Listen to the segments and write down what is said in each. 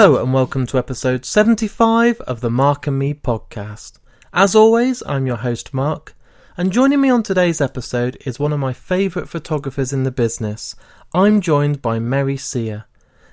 Hello and welcome to episode 75 of the Mark and Me podcast. As always, I'm your host Mark, and joining me on today's episode is one of my favourite photographers in the business. I'm joined by Merri Cyr.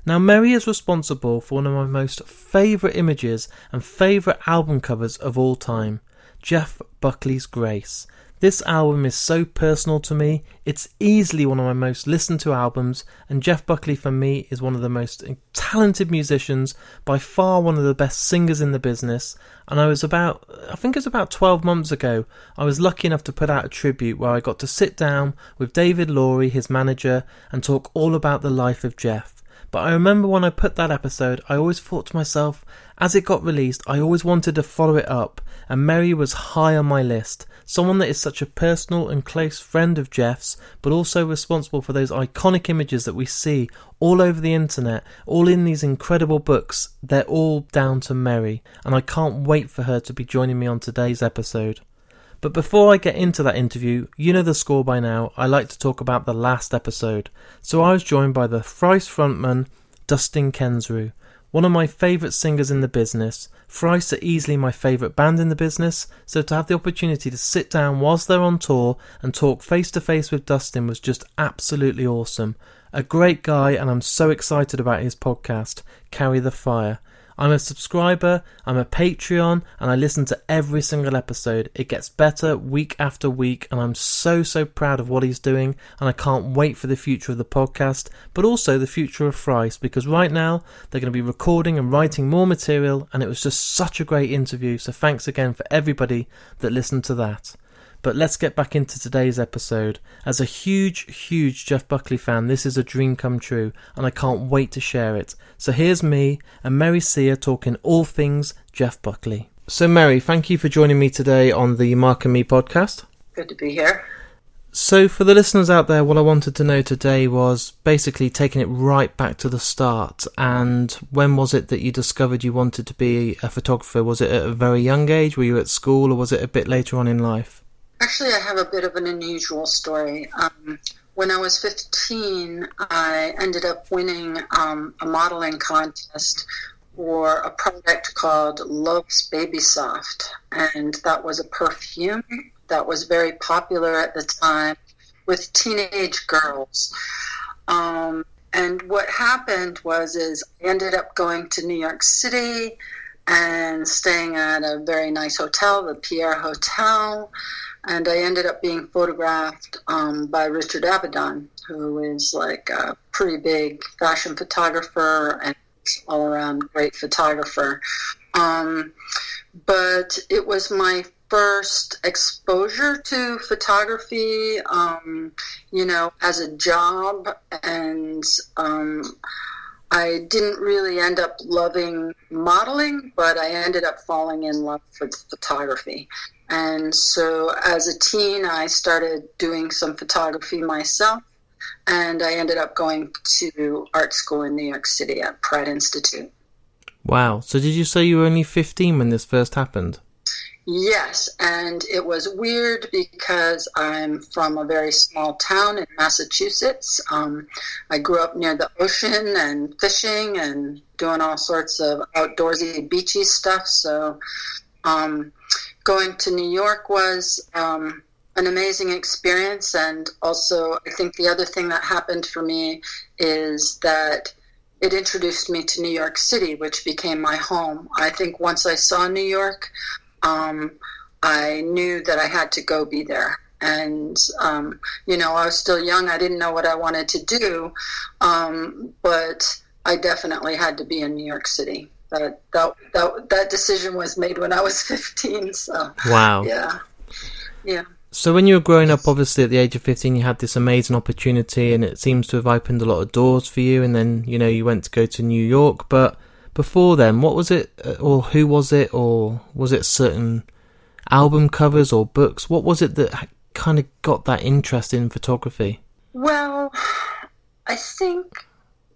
Now, Merri is responsible for one of my most favourite images and favourite album covers of all time Jeff Buckley's Grace. This album is so personal to me. It's easily one of my most listened to albums, and Jeff Buckley for me is one of the most talented musicians, by far one of the best singers in the business. And I was about, I think it was about 12 months ago, I was lucky enough to put out a tribute where I got to sit down with David Lory, his manager, and talk all about the life of Jeff. But I remember when I put that episode, I always thought to myself, as it got released, I always wanted to follow it up, and Merri was high on my list. Someone that is such a personal and close friend of Jeff's, but also responsible for those iconic images that we see all over the internet, all in these incredible books. They're all down to Merri, and I can't wait for her to be joining me on today's episode. But before I get into that interview, you know the score by now, I like to talk about the last episode. So I was joined by the Thrice frontman, Dustin Kensrue, one of my favourite singers in the business. Thrice are easily my favourite band in the business, so to have the opportunity to sit down whilst they're on tour and talk face to face with Dustin was just absolutely awesome. A great guy, and I'm so excited about his podcast, Carry the Fire. I'm a subscriber, I'm a Patreon, and I listen to every single episode. It gets better week after week, and I'm so, so proud of what he's doing, and I can't wait for the future of the podcast, but also the future of Thrice, because right now they're going to be recording and writing more material, and it was just such a great interview. So thanks again for everybody that listened to that. But let's get back into today's episode. As a huge, huge Jeff Buckley fan, this is a dream come true, and I can't wait to share it. So here's me and Merri Cyr talking all things Jeff Buckley. So, Merri, thank you for joining me today on the Mark and Me podcast. Good to be here. So, for the listeners out there, what I wanted to know today was basically taking it right back to the start. And when was it that you discovered you wanted to be a photographer? Was it at a very young age? Were you at school, or was it a bit later on in life? Actually, I have a bit of an unusual story. Um, when I was 15, I ended up winning um, a modeling contest for a product called Love's Baby Soft. And that was a perfume that was very popular at the time with teenage girls. Um, and what happened was is I ended up going to New York City and staying at a very nice hotel, the Pierre Hotel and I ended up being photographed um, by Richard Avedon, who is like a pretty big fashion photographer and all around great photographer. Um, but it was my first exposure to photography, um, you know, as a job, and um, I didn't really end up loving modeling, but I ended up falling in love with photography. And so as a teen, I started doing some photography myself. And I ended up going to art school in New York City at Pratt Institute. Wow. So did you say you were only 15 when this first happened? Yes, and it was weird because I'm from a very small town in Massachusetts. Um, I grew up near the ocean and fishing and doing all sorts of outdoorsy, beachy stuff. So um, going to New York was um, an amazing experience. And also, I think the other thing that happened for me is that it introduced me to New York City, which became my home. I think once I saw New York, um, I knew that I had to go be there. And, um, you know, I was still young. I didn't know what I wanted to do. Um, but I definitely had to be in New York City that that that that decision was made when I was 15. So wow, yeah, yeah. So when you were growing up, obviously at the age of 15, you had this amazing opportunity, and it seems to have opened a lot of doors for you. And then you know you went to go to New York, but before then, what was it, uh, or who was it, or was it certain album covers or books? What was it that kind of got that interest in photography? Well, I think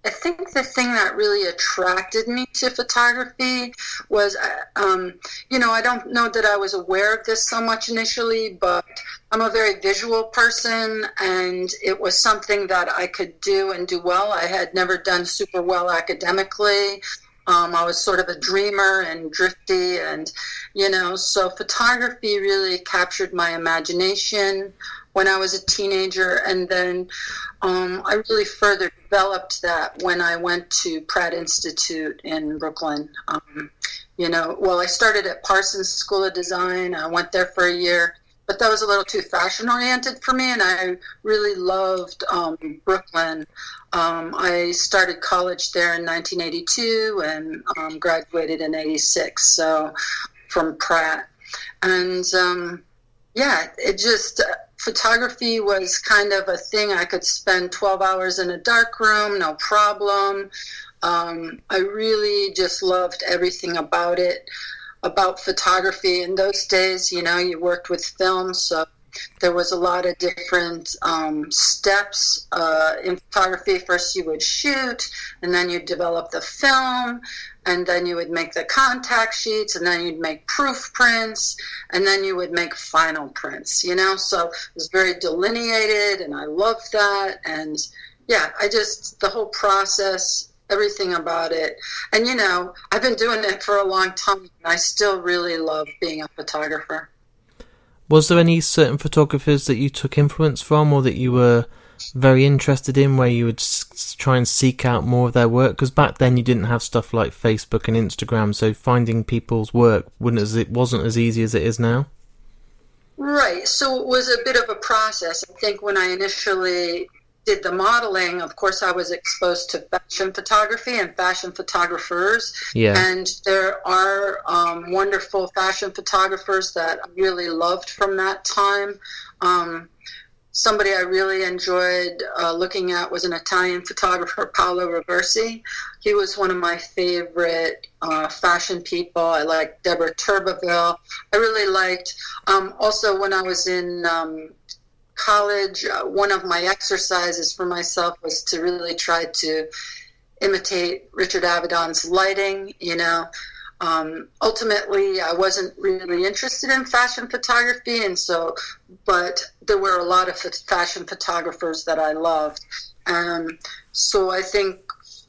I think the thing that really attracted me to photography was, uh, um, you know, I don't know that I was aware of this so much initially, but I'm a very visual person, and it was something that I could do and do well. I had never done super well academically. Um, I was sort of a dreamer and drifty, and you know, so photography really captured my imagination when I was a teenager, and then um, I really further developed that when I went to Pratt Institute in Brooklyn. Um, you know, well, I started at Parsons School of Design. I went there for a year, but that was a little too fashion oriented for me, and I really loved um, Brooklyn. Um, I started college there in 1982 and um, graduated in 86, so from Pratt. And um, yeah, it just, photography was kind of a thing I could spend 12 hours in a dark room, no problem. Um, I really just loved everything about it, about photography. In those days, you know, you worked with film, so there was a lot of different um, steps uh, in photography. First, you would shoot, and then you'd develop the film, and then you would make the contact sheets, and then you'd make proof prints, and then you would make final prints. You know, so it was very delineated, and I loved that. And yeah, I just the whole process everything about it. And you know, I've been doing it for a long time and I still really love being a photographer. Was there any certain photographers that you took influence from or that you were very interested in where you would s- try and seek out more of their work because back then you didn't have stuff like Facebook and Instagram so finding people's work wouldn't as it wasn't as easy as it is now right so it was a bit of a process i think when i initially did the modeling, of course, I was exposed to fashion photography and fashion photographers. Yeah. And there are um, wonderful fashion photographers that I really loved from that time. Um, somebody I really enjoyed uh, looking at was an Italian photographer, Paolo Roversi. He was one of my favorite uh, fashion people. I liked Deborah Turbeville. I really liked, um, also when I was in um, college, uh, one of my exercises for myself was to really try to imitate Richard Avedon's lighting. You know, um, ultimately, I wasn't really interested in fashion photography, and so, but there were a lot of fashion photographers that I loved. Um, so I think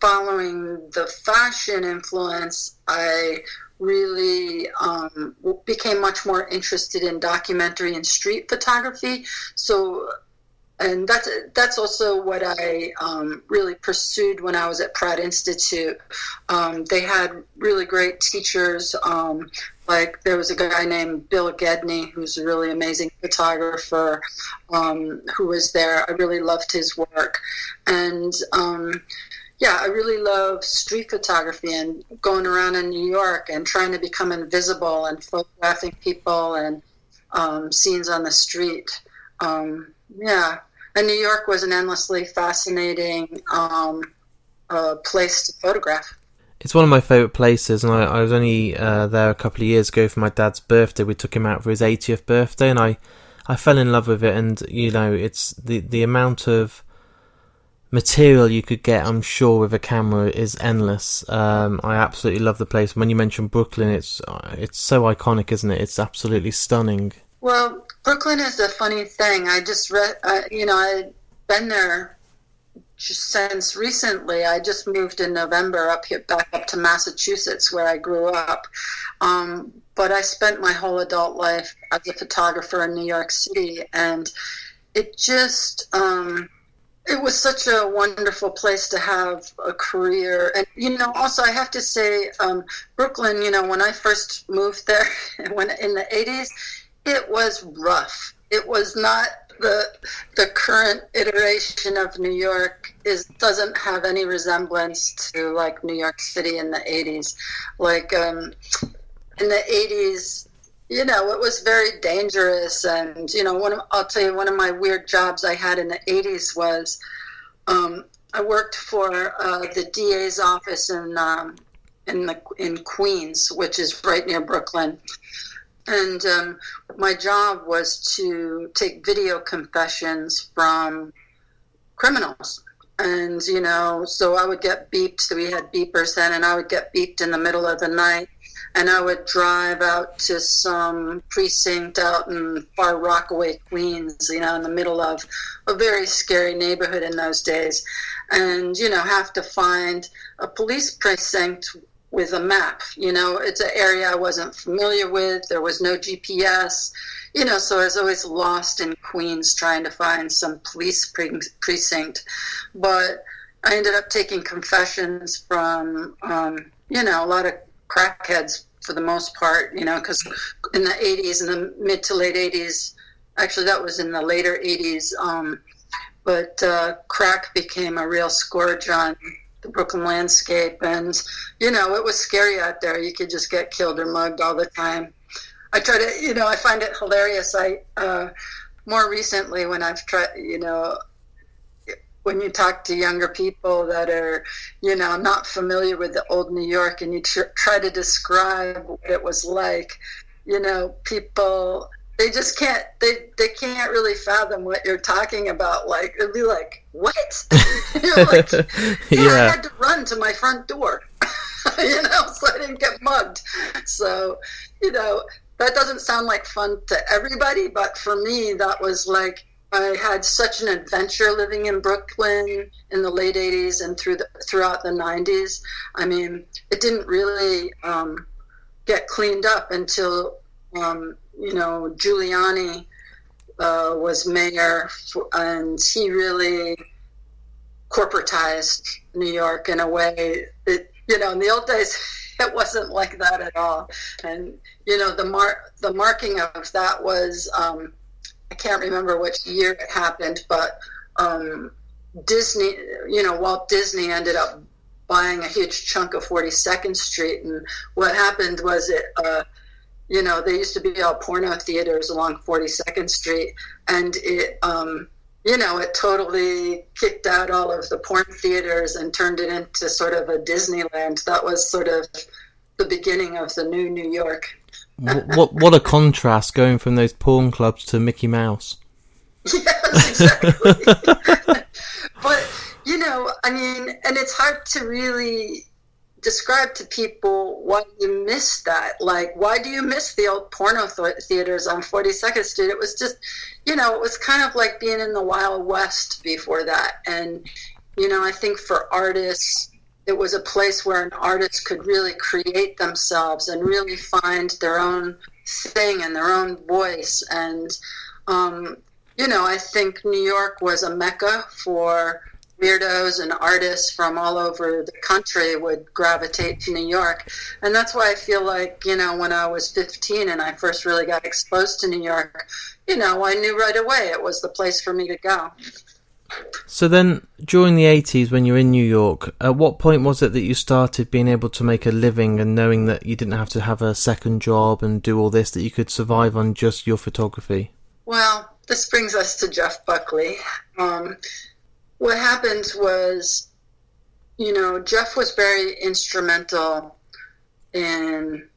following the fashion influence, I really um, became much more interested in documentary and street photography. So, and that's that's also what I um, really pursued when I was at Pratt Institute. Um, they had really great teachers. Um, like there was a guy named Bill Gedney, who's a really amazing photographer, um, who was there. I really loved his work, and um, yeah, I really love street photography and going around in New York and trying to become invisible and photographing people and um, scenes on the street. Yeah, and New York was an endlessly fascinating um, uh, place to photograph. It's one of my favourite places, and I, I was only uh, there a couple of years ago for my dad's birthday. We took him out for his 80th birthday, and I, I fell in love with it. And you know, it's the the amount of material you could get, I'm sure, with a camera is endless. Um, I absolutely love the place. When you mentioned Brooklyn, it's it's so iconic, isn't it? It's absolutely stunning. Well, Brooklyn is a funny thing. I just read, uh, you know, I've been there since recently. I just moved in November up here, back up to Massachusetts, where I grew up. Um, but I spent my whole adult life as a photographer in New York City, and it just. Um, it was such a wonderful place to have a career and you know also i have to say um, brooklyn you know when i first moved there when in the 80s it was rough it was not the the current iteration of new york is doesn't have any resemblance to like new york city in the 80s like um, in the 80s you know, it was very dangerous. And, you know, one of, I'll tell you, one of my weird jobs I had in the 80s was um, I worked for uh, the DA's office in, um, in, the, in Queens, which is right near Brooklyn. And um, my job was to take video confessions from criminals. And, you know, so I would get beeped. So we had beepers then, and I would get beeped in the middle of the night and I would drive out to some precinct out in far Rockaway, Queens, you know, in the middle of a very scary neighborhood in those days, and you know, have to find a police precinct with a map. You know, it's an area I wasn't familiar with. There was no GPS. You know, so I was always lost in Queens trying to find some police pre- precinct. But I ended up taking confessions from, um, you know, a lot of crackheads for the most part, you know, because in the 80s, in the mid to late 80s, actually, that was in the later 80s, um, but uh, crack became a real scourge on the Brooklyn landscape. And, you know, it was scary out there. You could just get killed or mugged all the time. I try to, you know, I find it hilarious. I, uh, more recently, when I've tried, you know, when you talk to younger people that are, you know, not familiar with the old New York and you tr- try to describe what it was like, you know, people they just can't they they can't really fathom what you're talking about. Like it'd be like, what? you know, like, yeah, yeah, I had to run to my front door, you know, so I didn't get mugged. So, you know, that doesn't sound like fun to everybody, but for me, that was like I had such an adventure living in Brooklyn in the late '80s and through the, throughout the '90s. I mean, it didn't really um, get cleaned up until um, you know Giuliani uh, was mayor, for, and he really corporatized New York in a way. It, you know, in the old days, it wasn't like that at all. And you know, the mar- the marking of that was. Um, I can't remember which year it happened, but um, Disney, you know, Walt Disney ended up buying a huge chunk of 42nd Street, and what happened was it, uh, you know, there used to be all porno theaters along 42nd Street, and it, um, you know, it totally kicked out all of the porn theaters and turned it into sort of a Disneyland. That was sort of the beginning of the new New York what what a contrast going from those porn clubs to Mickey Mouse. Yes, exactly. but you know, I mean, and it's hard to really describe to people why you miss that. Like, why do you miss the old porno th- theaters on 42nd Street? It was just, you know, it was kind of like being in the Wild West before that. And, you know, I think for artists, it was a place where an artist could really create themselves and really find their own thing and their own voice. And, um, you know, I think New York was a mecca for weirdos and artists from all over the country would gravitate to New York. And that's why I feel like, you know, when I was 15 and I first really got exposed to New York, you know, I knew right away it was the place for me to go. So then, during the 80s, when you're in New York, at what point was it that you started being able to make a living and knowing that you didn't have to have a second job and do all this, that you could survive on just your photography? Well, this brings us to Jeff Buckley. Um, what happened was, you know, Jeff was very instrumental in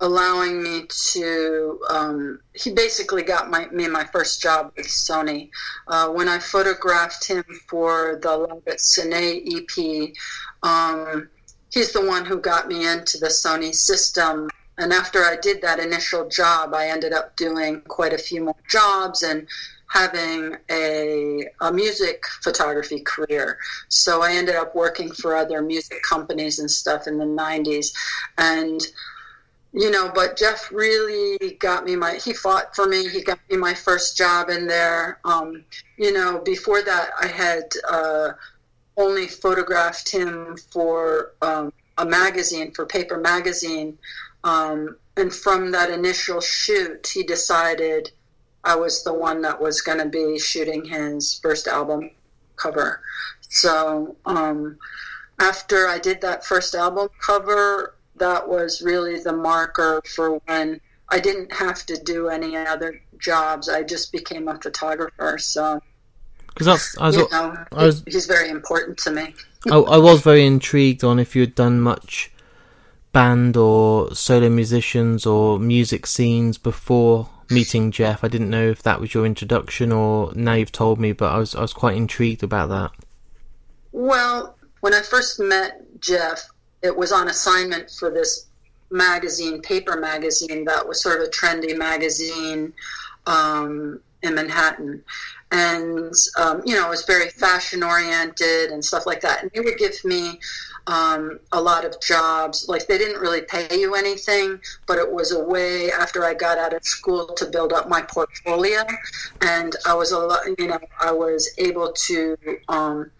allowing me to um, he basically got my me my first job with sony. Uh, when i photographed him for the Live at Sin-é ep um, he's the one who got me into the sony system. And after i did that initial job i ended up doing quite a few more jobs and having a, a music photography career. So I ended up working for other music companies and stuff in the 90s. And you know, but Jeff really got me my, he fought for me. He got me my first job in there. Um, you know, before that, I had uh, only photographed him for um, a magazine, for Paper Magazine. Um, and from that initial shoot, he decided I was the one that was going to be shooting his first album cover. So um, after I did that first album cover, that was really the marker for when I didn't have to do any other jobs. I just became a photographer. So, because that's I was, you know, I was, he's very important to me. I, I was very intrigued on if you had done much band or solo musicians or music scenes before meeting Jeff. I didn't know if that was your introduction or now you've told me, but I was I was quite intrigued about that. Well, when I first met Jeff, it was on assignment for this magazine, paper magazine, that was sort of a trendy magazine. Um, in Manhattan. And, um, you know, I was very fashion oriented and stuff like that. And they would give me um, a lot of jobs. Like they didn't really pay you anything, but it was a way after I got out of school to build up my portfolio. And I was a lot, you know, I was able to um,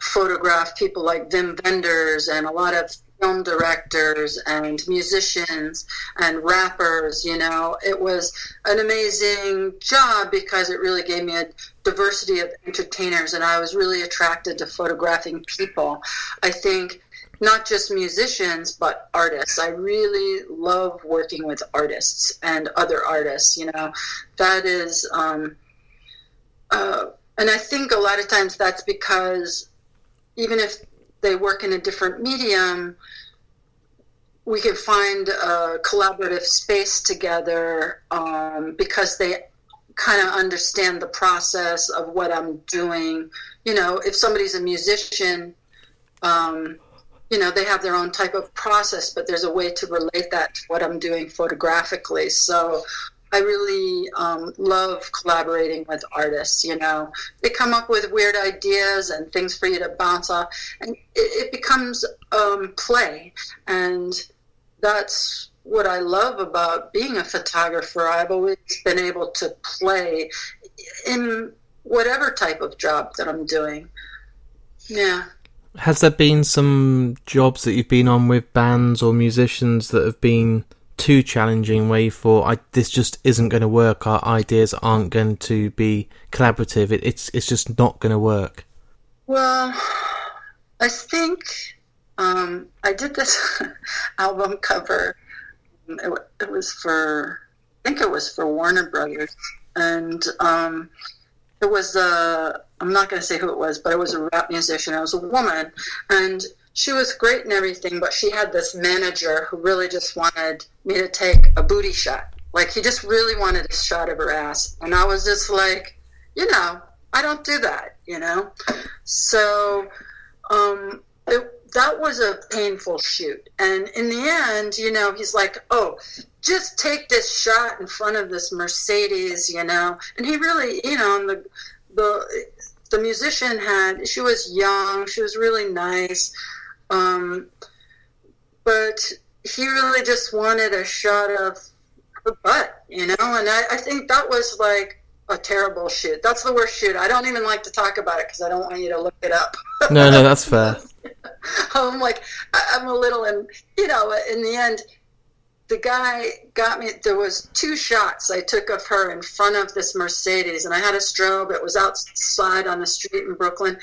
photograph people like Wim Wenders and a lot of film directors and musicians and rappers. You know, it was an amazing job because it really gave me a diversity of entertainers, and I was really attracted to photographing people. I think not just musicians, but artists. I really love working with artists and other artists. You know, that is, um, uh, and I think a lot of times that's because even if they work in a different medium, we can find a collaborative space together um, because they kind of understand the process of what I'm doing. You know, if somebody's a musician, um, you know, they have their own type of process, but there's a way to relate that to what I'm doing photographically. So I really um, love collaborating with artists. You know, they come up with weird ideas and things for you to bounce off, and it, it becomes um, play. And that's what I love about being a photographer. I've always been able to play in whatever type of job that I'm doing. Yeah. Has there been some jobs that you've been on with bands or musicians that have been too challenging where you thought I, this just isn't going to work our ideas aren't going to be collaborative it, it's it's just not going to work well i think um, i did this album cover it, it, was for i think it was for warner brothers and um, it was a i'm not going to say who it was but it was a rap musician it was a woman and she was great and everything, but she had this manager who really just wanted me to take a booty shot. Like he just really wanted a shot of her ass. And I was just like, you know, I don't do that, you know? So um, it, that was a painful shoot. And in the end, you know, he's like, oh, just take this shot in front of this Mercedes, you know? And he really, you know, the, the, the musician had, she was young, she was really nice um, but he really just wanted a shot of her butt, you know, and I, I think that was like a terrible shoot. That's the worst shoot. I don't even like to talk about it because I don't want you to look it up. no, no, that's fair. I'm like, I'm a little, and you know, in the end, the guy got me. There was two shots I took of her in front of this Mercedes, and I had a strobe. It was outside on the street in Brooklyn,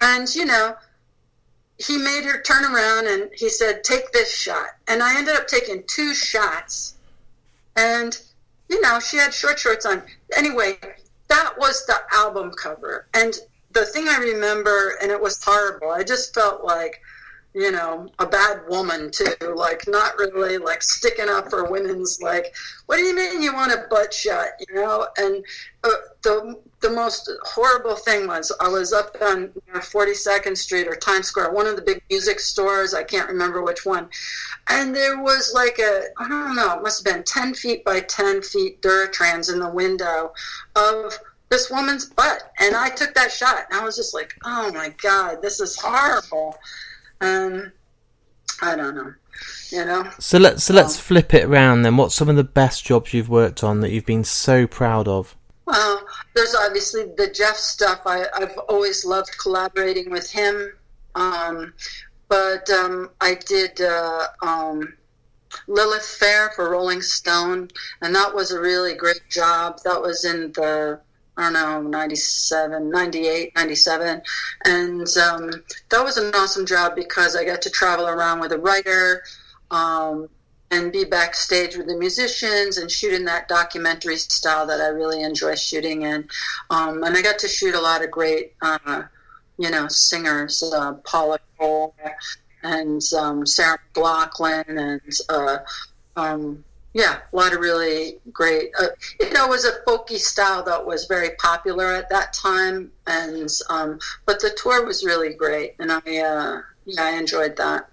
and you know, he made her turn around and he said, Take this shot. And I ended up taking two shots. And, you know, she had short shorts on. Anyway, that was the album cover. And the thing I remember, and it was horrible, I just felt like, you know, a bad woman too, like not really like sticking up for women's like, what do you mean you want a butt shot, you know? And uh, the the most horrible thing was I was up on 42nd Street or Times Square, one of the big music stores, I can't remember which one, and there was like a I don't know, it must have been 10 feet by 10 feet Duratrans in the window of this woman's butt, and I took that shot, and I was just like, oh my god, this is horrible um, I don't know. You know. So let's so let's um, flip it around then. What's some of the best jobs you've worked on that you've been so proud of? Well, there's obviously the Jeff stuff. I, I've always loved collaborating with him. Um, but um, I did uh, um, Lilith Fair for Rolling Stone, and that was a really great job. That was in the I don't know, 97, 98, 97. And um, that was an awesome job because I got to travel around with a writer um, and be backstage with the musicians and shoot in that documentary style that I really enjoy shooting in. Um, and I got to shoot a lot of great, uh, you know, singers, uh, Paula Cole and um, Sarah McLachlan and uh, um, yeah, a lot of really great. Uh, you know, it was a folky style that was very popular at that time, and um, but the tour was really great, and I uh, yeah, I enjoyed that.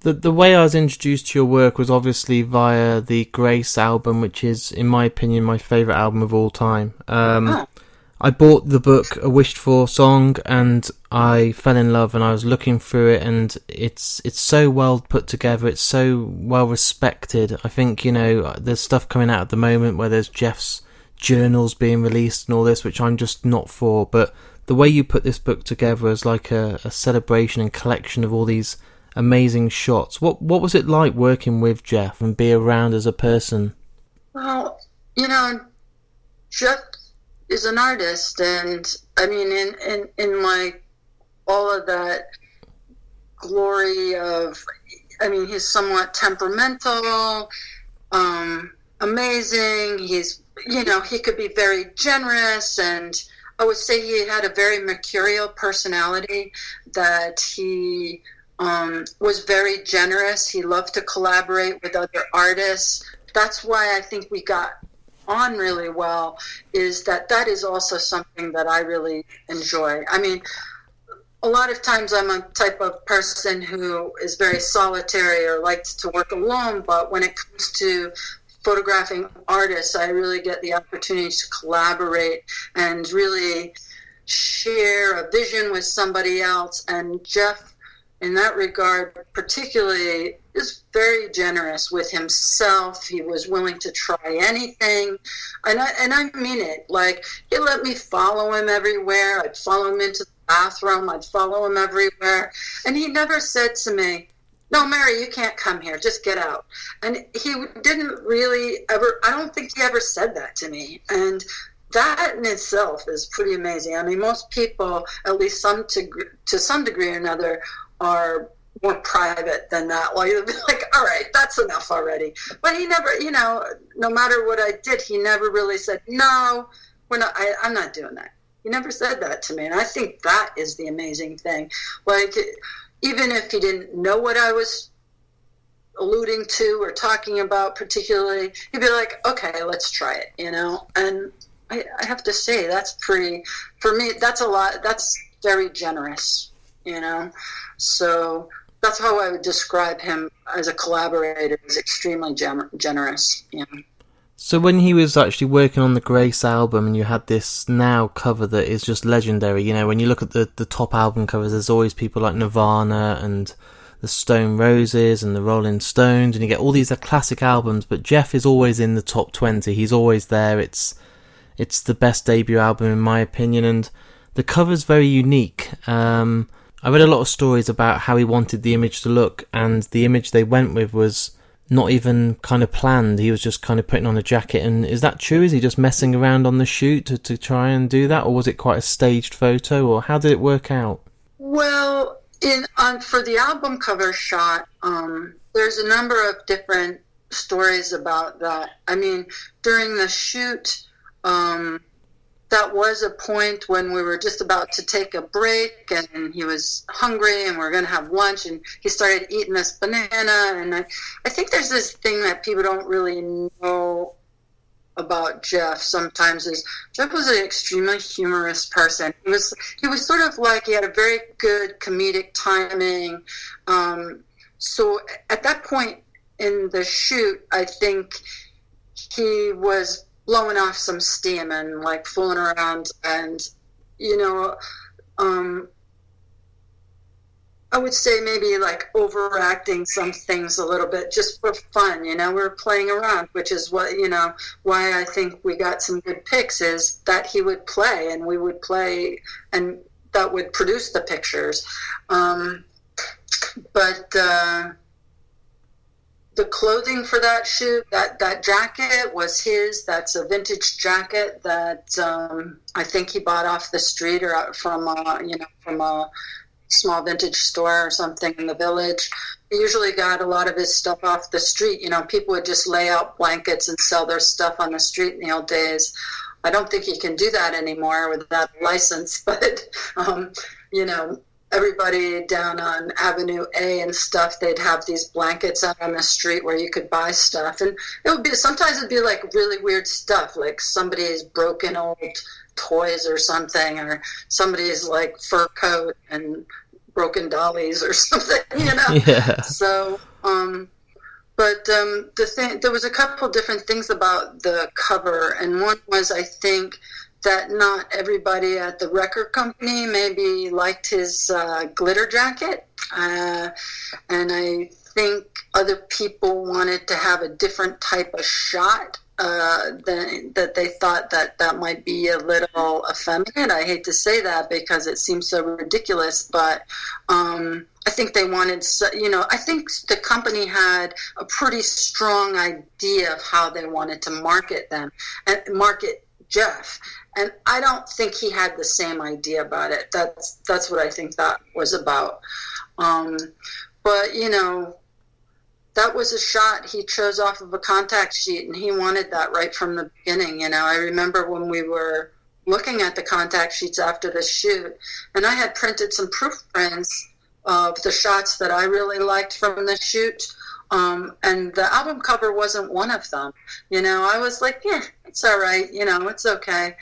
The the way I was introduced to your work was obviously via the Grace album, which is, in my opinion, my favorite album of all time. Um, Oh. I bought the book A Wished For song and I fell in love and I was looking through it and it's it's so well put together it's so well respected. I think you know there's stuff coming out at the moment where there's Jeff's journals being released and all this which I'm just not for but the way you put this book together as like a, a celebration and collection of all these amazing shots. What what was it like working with Jeff and be around as a person? Well, you know, Jeff is an artist, and I mean, in in in like all of that glory of, I mean, he's somewhat temperamental, um, amazing. He's, you know, he could be very generous, and I would say he had a very mercurial personality. That he um, was very generous. He loved to collaborate with other artists. That's why I think we got on really well is that that is also something that I really enjoy. I mean, a lot of times I'm a type of person who is very solitary or likes to work alone, but when it comes to photographing artists, I really get the opportunity to collaborate and really share a vision with somebody else. And Jeff, in that regard, particularly, is very generous with himself. He was willing to try anything, and I and I mean it. Like he let me follow him everywhere. I'd follow him into the bathroom. I'd follow him everywhere, and he never said to me, "No, Merri, you can't come here. Just get out." And he didn't really ever. I don't think he ever said that to me, and that in itself is pretty amazing. I mean, most people, at least some to to some degree or another, are more private than that. Like, like, all right, that's enough already. But he never, you know, no matter what I did, he never really said, no, we're not, I, I'm not doing that. He never said that to me. And I think that is the amazing thing. Like, even if he didn't know what I was alluding to or talking about particularly, he'd be like, okay, let's try it, you know? And I, I have to say, that's pretty, for me, that's a lot, that's very generous, you know? So that's how I would describe him as a collaborator. He's extremely gen- generous. Know? So when he was actually working on the Grace album, and you had this now cover that is just legendary. You know, when you look at the the top album covers, there's always people like Nirvana and the Stone Roses and the Rolling Stones, and you get all these classic albums. But Jeff is always in the top twenty. He's always there. It's it's the best debut album in my opinion, and the cover's very unique. Um, I read a lot of stories about how he wanted the image to look, and the image they went with was not even kind of planned. He was just kind of putting on a jacket. And is that true? Is he just messing around on the shoot to, to try and do that, or was it quite a staged photo, or how did it work out? Well, in on for the album cover shot, um, there's a number of different stories about that. I mean, during the shoot. Um, that was a point when we were just about to take a break and he was hungry and we are going to have lunch and he started eating this banana and I, I think there's this thing that people don't really know about Jeff sometimes is Jeff was an extremely humorous person. He was he was sort of like he had a very good comedic timing. Um, so at that point in the shoot, I think he was blowing off some steam and like fooling around and you know um I would say maybe like overacting some things a little bit just for fun, you know. We are playing around, which is what you know why I think we got some good picks is that he would play and we would play and that would produce the pictures. Um, but uh, the clothing for that shoot, that that jacket was his. That's a vintage jacket that um, I think he bought off the street or from a, you know from a small vintage store or something in the village. He usually got a lot of his stuff off the street. You know, people would just lay out blankets and sell their stuff on the street in the old days. I don't think he can do that anymore without a license, but um, you know, everybody down on Avenue A and stuff, they'd have these blankets out on the street where you could buy stuff, and it would be sometimes it'd be like really weird stuff, like somebody's broken old toys or something, or somebody's like fur coat and broken dollies or something, you know. Yeah. So, um, but um, the thing there was a couple different things about the cover, and one was I think that not everybody at the record company maybe liked his uh, glitter jacket, uh, and I think other people wanted to have a different type of shot uh, than, that they thought that that might be a little effeminate. I hate to say that because it seems so ridiculous, but um, I think they wanted, you know, I think the company had a pretty strong idea of how they wanted to market them and market Jeff. And I don't think he had the same idea about it. That's that's what I think that was about. Um, but you know, that was a shot he chose off of a contact sheet, and he wanted that right from the beginning. You know, I remember when we were looking at the contact sheets after the shoot, and I had printed some proof prints of the shots that I really liked from the shoot. Um, and the album cover wasn't one of them. You know, I was like, yeah, it's all right. You know, it's okay.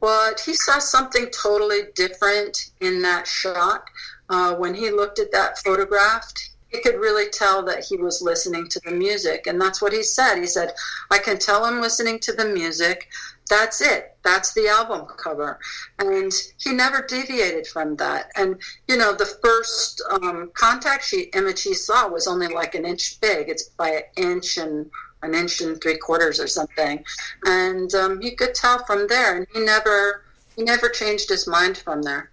But he saw something totally different in that shot. Uh, when he looked at that photograph, he could really tell that he was listening to the music. And that's what he said. He said, I can tell I'm listening to the music. That's it. That's the album cover. And he never deviated from that. And, you know, the first um, contact sheet image he saw was only like an inch big. It's by an inch and an inch and three quarters or something. And um, he could tell from there. And he never, he never changed his mind from there.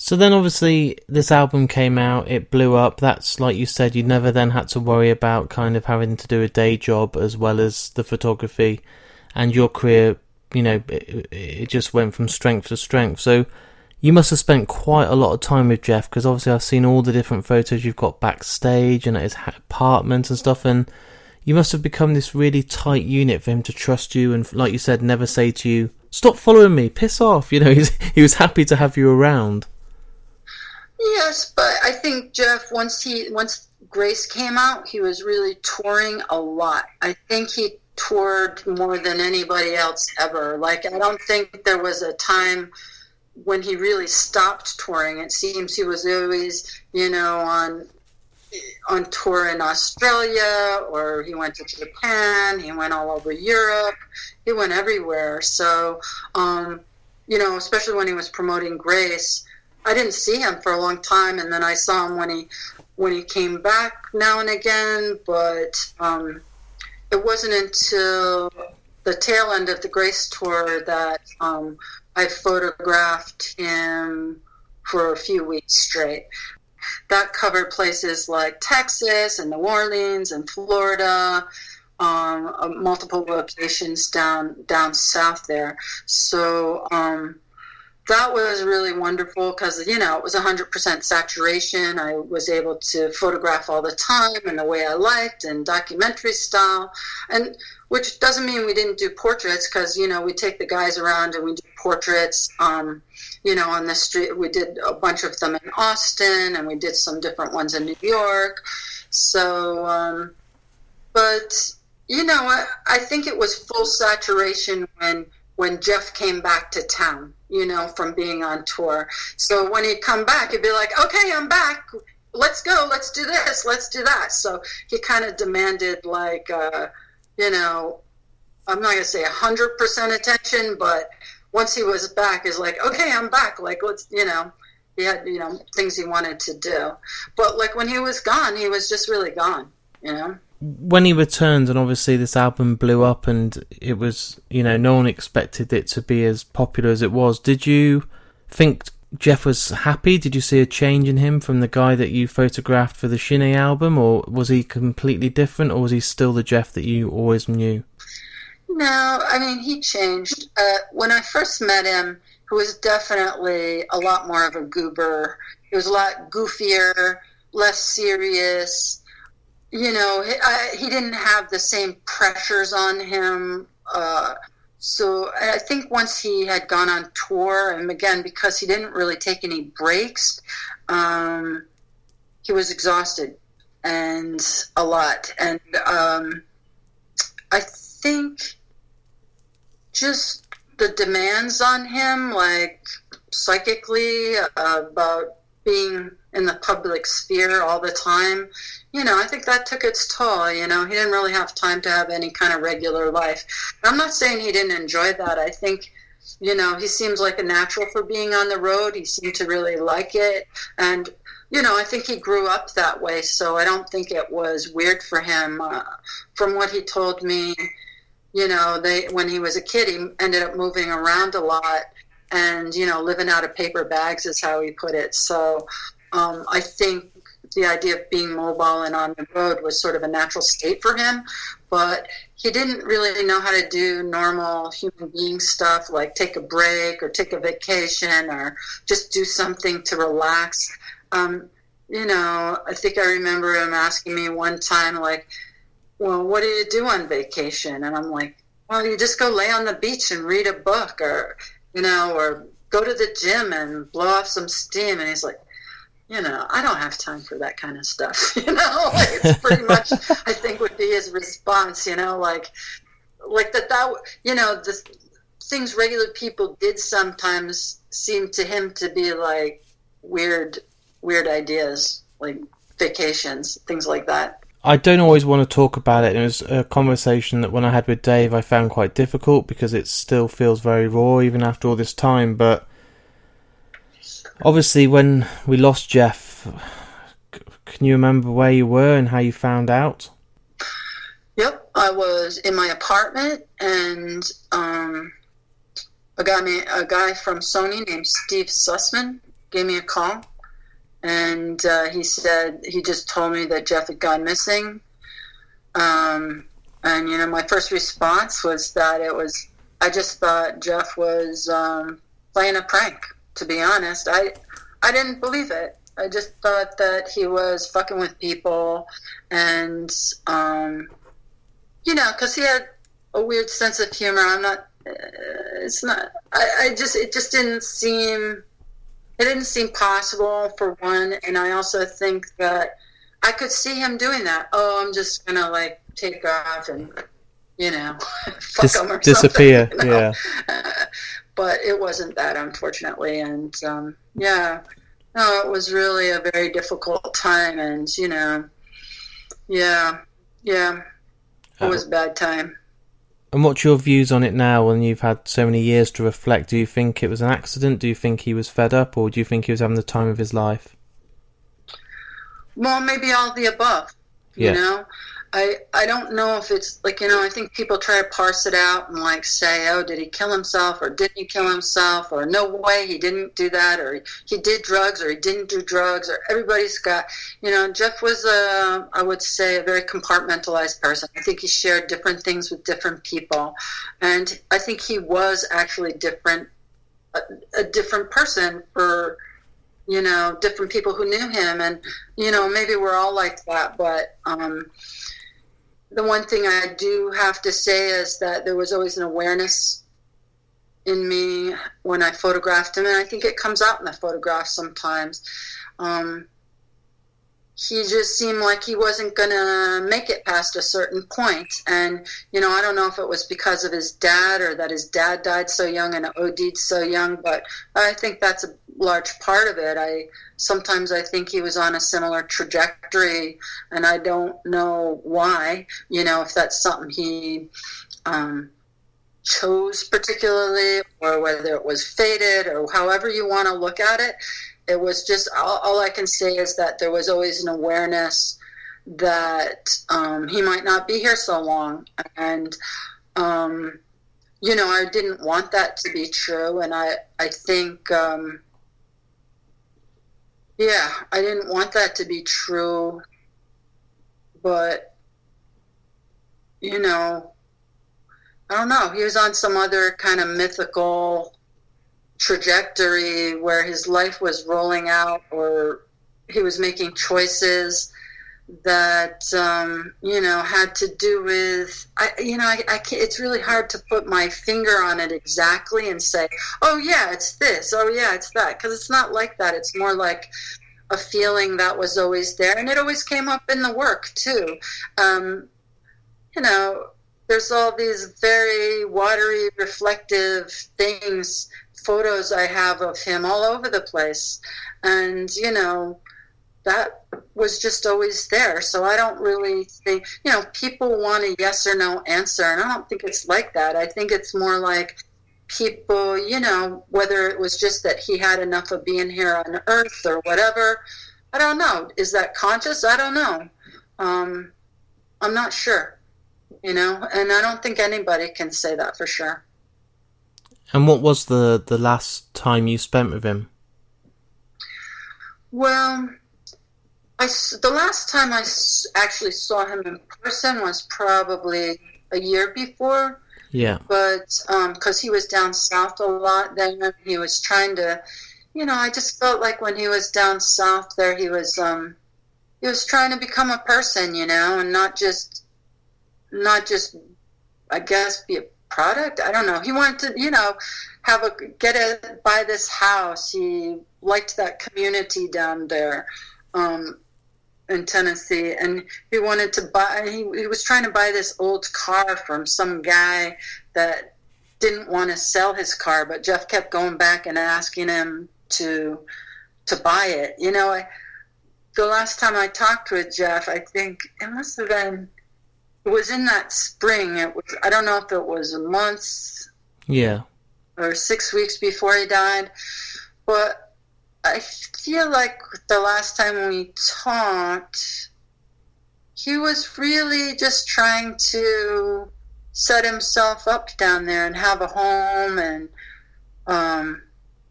So then, obviously, this album came out. It blew up. That's like you said. You never then had to worry about kind of having to do a day job as well as the photography, and your career. You know, it, it just went from strength to strength. So you must have spent quite a lot of time with Jeff because obviously I've seen all the different photos you've got backstage and at his apartment and stuff, and you must have become this really tight unit for him to trust you and, like you said, never say to you, "Stop following me, piss off." You know, he was happy to have you around. Yes, but I think Jeff once he once Grace came out, he was really touring a lot. I think he toured more than anybody else ever. Like I don't think there was a time when he really stopped touring. It seems he was always, you know, on on tour in Australia or he went to Japan, he went all over Europe, he went everywhere. So, um, you know, especially when he was promoting Grace, I didn't see him for a long time, and then I saw him when he when he came back now and again. But um, it wasn't until the tail end of the Grace tour that um, I photographed him for a few weeks straight. That covered places like Texas and New Orleans and Florida, um, uh, multiple locations down down south there. So um, that was really wonderful because you know it was 100% saturation. I was able to photograph all the time and the way i liked and documentary style. And which doesn't mean we didn't do portraits because you know we take the guys around and we do portraits um, you know on the street. We did a bunch of them in austin and we did some different ones in new york. So um, but you know I, I think it was full saturation when when jeff came back to town you know, from being on tour. So when he'd come back, he'd be like, okay, I'm back. Let's go. Let's do this. Let's do that. So he kind of demanded, like, uh, you know, I'm not going to say 100% attention, but once he was back, he's like, okay, I'm back. Like, let's, you know, he had, you know, things he wanted to do. But like when he was gone, he was just really gone, you know? When he returned, and obviously this album blew up, and it was you know no one expected it to be as popular as it was. Did you think Jeff was happy? Did you see a change in him from the guy that you photographed for the Sin-é album, or was he completely different, or was he still the Jeff that you always knew? No, I mean he changed. Uh, when I first met him, he was definitely a lot more of a goober. He was a lot goofier, less serious you know, he, I, he didn't have the same pressures on him. Uh, so I think once he had gone on tour, and again, because he didn't really take any breaks, um, he was exhausted and a lot. And um, I think just the demands on him, like psychically, uh, about being in the public sphere all the time, you know, I think that took its toll. You know, he didn't really have time to have any kind of regular life. I'm not saying he didn't enjoy that. I think, you know, he seems like a natural for being on the road. He seemed to really like it. And, you know, I think he grew up that way. So I don't think it was weird for him. Uh, from what he told me, you know, they when he was a kid, he ended up moving around a lot and you know living out of paper bags is how he put it so um, i think the idea of being mobile and on the road was sort of a natural state for him but he didn't really know how to do normal human being stuff like take a break or take a vacation or just do something to relax um, you know i think i remember him asking me one time like well what do you do on vacation and i'm like well you just go lay on the beach and read a book or you know, or go to the gym and blow off some steam. And he's like, you know, I don't have time for that kind of stuff. You know, like it's pretty much, I think, would be his response. You know, like, like that. That you know, the things regular people did sometimes seem to him to be like weird, weird ideas, like vacations, things like that. I don't always want to talk about it. It was a conversation that when I had with Dave, I found quite difficult because it still feels very raw even after all this time. But obviously, when we lost Jeff, can you remember where you were and how you found out? Yep, I was in my apartment, and um, a guy, a guy from Sony named Steve Sussman gave me a call and uh, he said he just told me that Jeff had gone missing. Um, and you know, my first response was that it was. I just thought Jeff was um, playing a prank. To be honest, I I didn't believe it. I just thought that he was fucking with people, and um, you know, because he had a weird sense of humor. I'm not. Uh, it's not. I, I just. It just didn't seem it didn't seem possible for one, and I also think that I could see him doing that. Oh, I'm just gonna like take off and you know fuck Dis- disappear. You know? Yeah. but it wasn't that, unfortunately, and um, yeah, no, it was really a very difficult time, and you know, yeah, yeah, it was a bad time. And what's your views on it now when you've had so many years to reflect? Do you think it was an accident? Do you think he was fed up? Or do you think he was having the time of his life? Well, maybe all the above. You know? I I don't know if it's like you know I think people try to parse it out and like say oh did he kill himself or didn't he kill himself or no way he didn't do that or he did drugs or he didn't do drugs or everybody's got you know Jeff was a I would say a very compartmentalized person. I think he shared different things with different people. And I think he was actually different a, a different person for you know different people who knew him. And you know maybe we're all like that but um the one thing I do have to say is that there was always an awareness in me when I photographed him, and I think it comes out in the photograph sometimes. Um, he just seemed like he wasn't going to make it past a certain point. And, you know, I don't know if it was because of his dad or that his dad died so young and OD'd so young, but I think that's a large part of it. I sometimes I think he was on a similar trajectory, and I don't know why. You know, if that's something he um, chose particularly, or whether it was fated, or however you want to look at it. It was just all, all I can say is that there was always an awareness that um, he might not be here so long, and um, you know, I didn't want that to be true, and I I think. Um, yeah, I didn't want that to be true, but you know, I don't know. He was on some other kind of mythical trajectory where his life was rolling out or he was making choices that um, you know had to do with I, you know I, I it's really hard to put my finger on it exactly and say oh yeah it's this. Oh yeah it's that. Because it's not like that. It's more like a feeling that was always there and it always came up in the work too. Um, you know there's all these very watery reflective things photos I have of him all over the place. And, you know, that was just always there. So I don't really think, you know, people want a yes or no answer. And I don't think it's like that. I think it's more like people, you know, whether it was just that he had enough of being here on earth or whatever. I don't know. Is that conscious? I don't know. Um, I'm not sure, you know, and I don't think anybody can say that for sure. And what was the, the last time you spent with him? Well, I, the last time I actually saw him in person was probably a year before. Yeah. But because um, he was down south a lot, then he was trying to, you know, I just felt like when he was down south there, he was um, he was trying to become a person, you know, and not just not just I guess be a product. I don't know. He wanted to, you know, have a get a buy this house. He liked that community down there um, in Tennessee, and he wanted to buy. He, he was trying to buy this old car from some guy that didn't want to sell his car, but Jeff kept going back and asking him to to buy it. You know, I, the last time I talked with Jeff, I think it must have been it was in that spring. It was I don't know if it was a month, yeah, or six weeks before he died, but I feel like the last time we talked, he was really just trying to set himself up down there and have a home and um,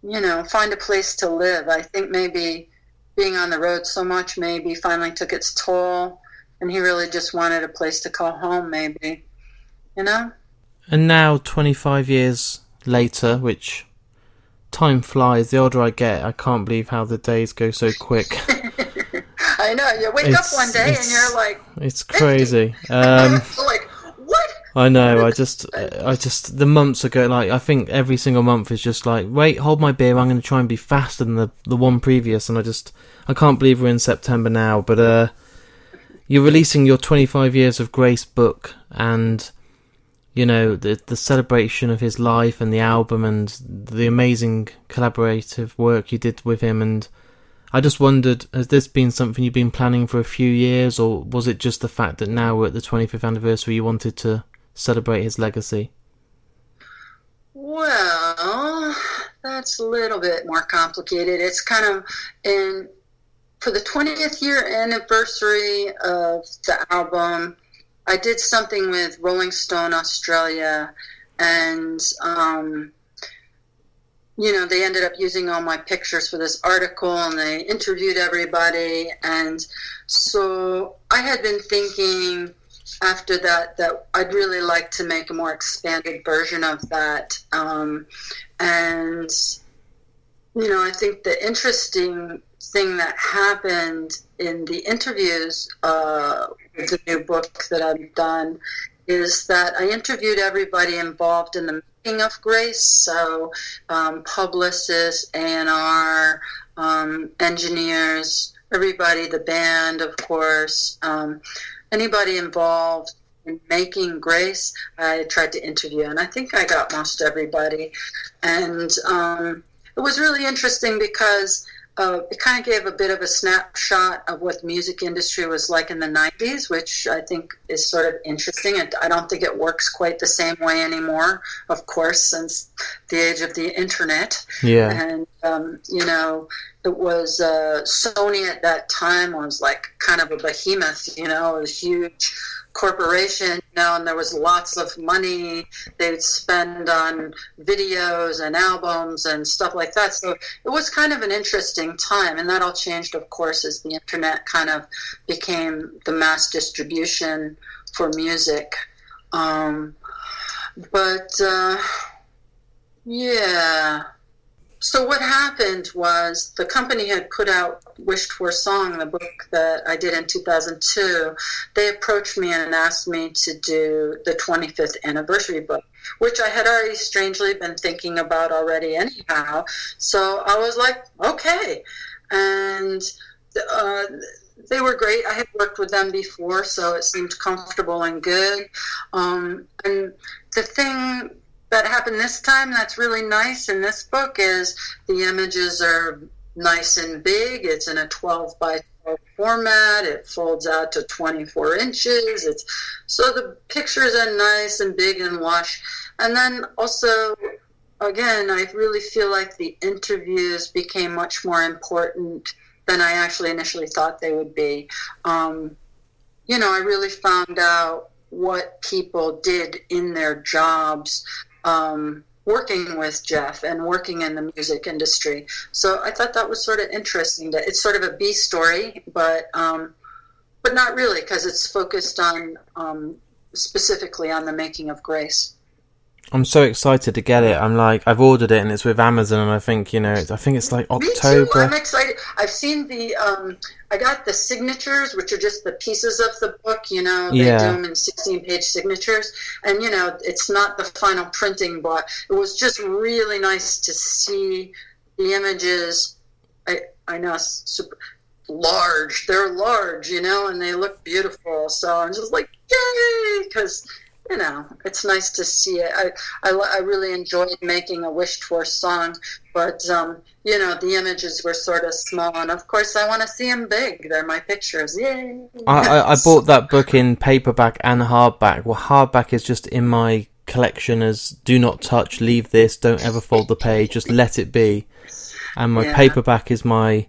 you know find a place to live. I think maybe being on the road so much maybe finally took its toll and he really just wanted a place to call home, maybe. You know? And now, 25 years later, which time flies, the older I get, I can't believe how the days go so quick. I know. You wake it's, up one day and you're like, it's crazy. Um, like, what? I know. I just, I just, the months ago, like, I think every single month is just like, wait, hold my beer. I'm going to try and be faster than the the one previous, and I just, I can't believe we're in September now. But uh, you're releasing your 25 years of grace book and you know the the celebration of his life and the album and the amazing collaborative work you did with him. And I just wondered has this been something you've been planning for a few years or was it just the fact that now we're at the 25th anniversary you wanted to celebrate his legacy? Well that's a little bit more complicated. It's kind of in for the 20th year anniversary of the album, I did something with Rolling Stone Australia, and um, you know they ended up using all my pictures for this article, and they interviewed everybody, and so I had been thinking after that that I'd really like to make a more expanded version of that, um, and you know I think the interesting thing that happened in the interviews uh, the new book that I've done is that I interviewed everybody involved in the making of Grace, so um, publicists, A&R, um, engineers, everybody, the band, of course, um, anybody involved in making Grace, I tried to interview, and I think I got most everybody. And um, it was really interesting because uh, it kind of gave a bit of a snapshot of what the music industry was like in the 90s, which I think is sort of interesting. And I don't think it works quite the same way anymore, of course, since the age of the internet. Yeah. And, um, you know, it was uh, Sony at that time was like kind of a behemoth, you know, a huge corporation, you know, and there was lots of money they'd spend on videos and albums and stuff like that. So it was kind of an interesting time, and that all changed, of course, as the internet kind of became the mass distribution for music. Um, but uh, yeah. So what happened was the company had put out Wished for Song, the book that I did in 2002. They approached me and asked me to do the 25th anniversary book, which I had already strangely been thinking about already anyhow. So I was like, okay. And uh, they were great. I had worked with them before, so it seemed comfortable and good. Um, and the thing that happened this time that's really nice in this book is the images are nice and big. It's in a 12 by 12 format. It folds out to 24 inches. It's so the pictures are nice and big and lush. And then also, again, I really feel like the interviews became much more important than I actually initially thought they would be. Um, you know, I really found out what people did in their jobs um, working with Jeff and working in the music industry. So I thought that was sort of interesting. That it's sort of a B story, but um, but not really because it's focused on um, specifically on the making of Grace. I'm so excited to get it. I'm like, I've ordered it and it's with Amazon, and I think you know, I think it's like October. Me too. I'm excited. I've seen the, um, I got the signatures, which are just the pieces of the book. You know, they Yeah. do them in 16 page signatures, and you know, it's not the final printing, but it was just really nice to see the images. I I know super large. They're large, you know, and they look beautiful. So I'm just like, yay, because you know, it's nice to see it. I, I, I really enjoyed making a wished for song, but, um, you know, the images were sort of small. And of course, I want to see them big. They're my pictures. Yay. I, I, I bought that book in paperback and hardback. Well, hardback is just in my collection as do not touch, leave this, don't ever fold the page, just let it be. And my Yeah. paperback is my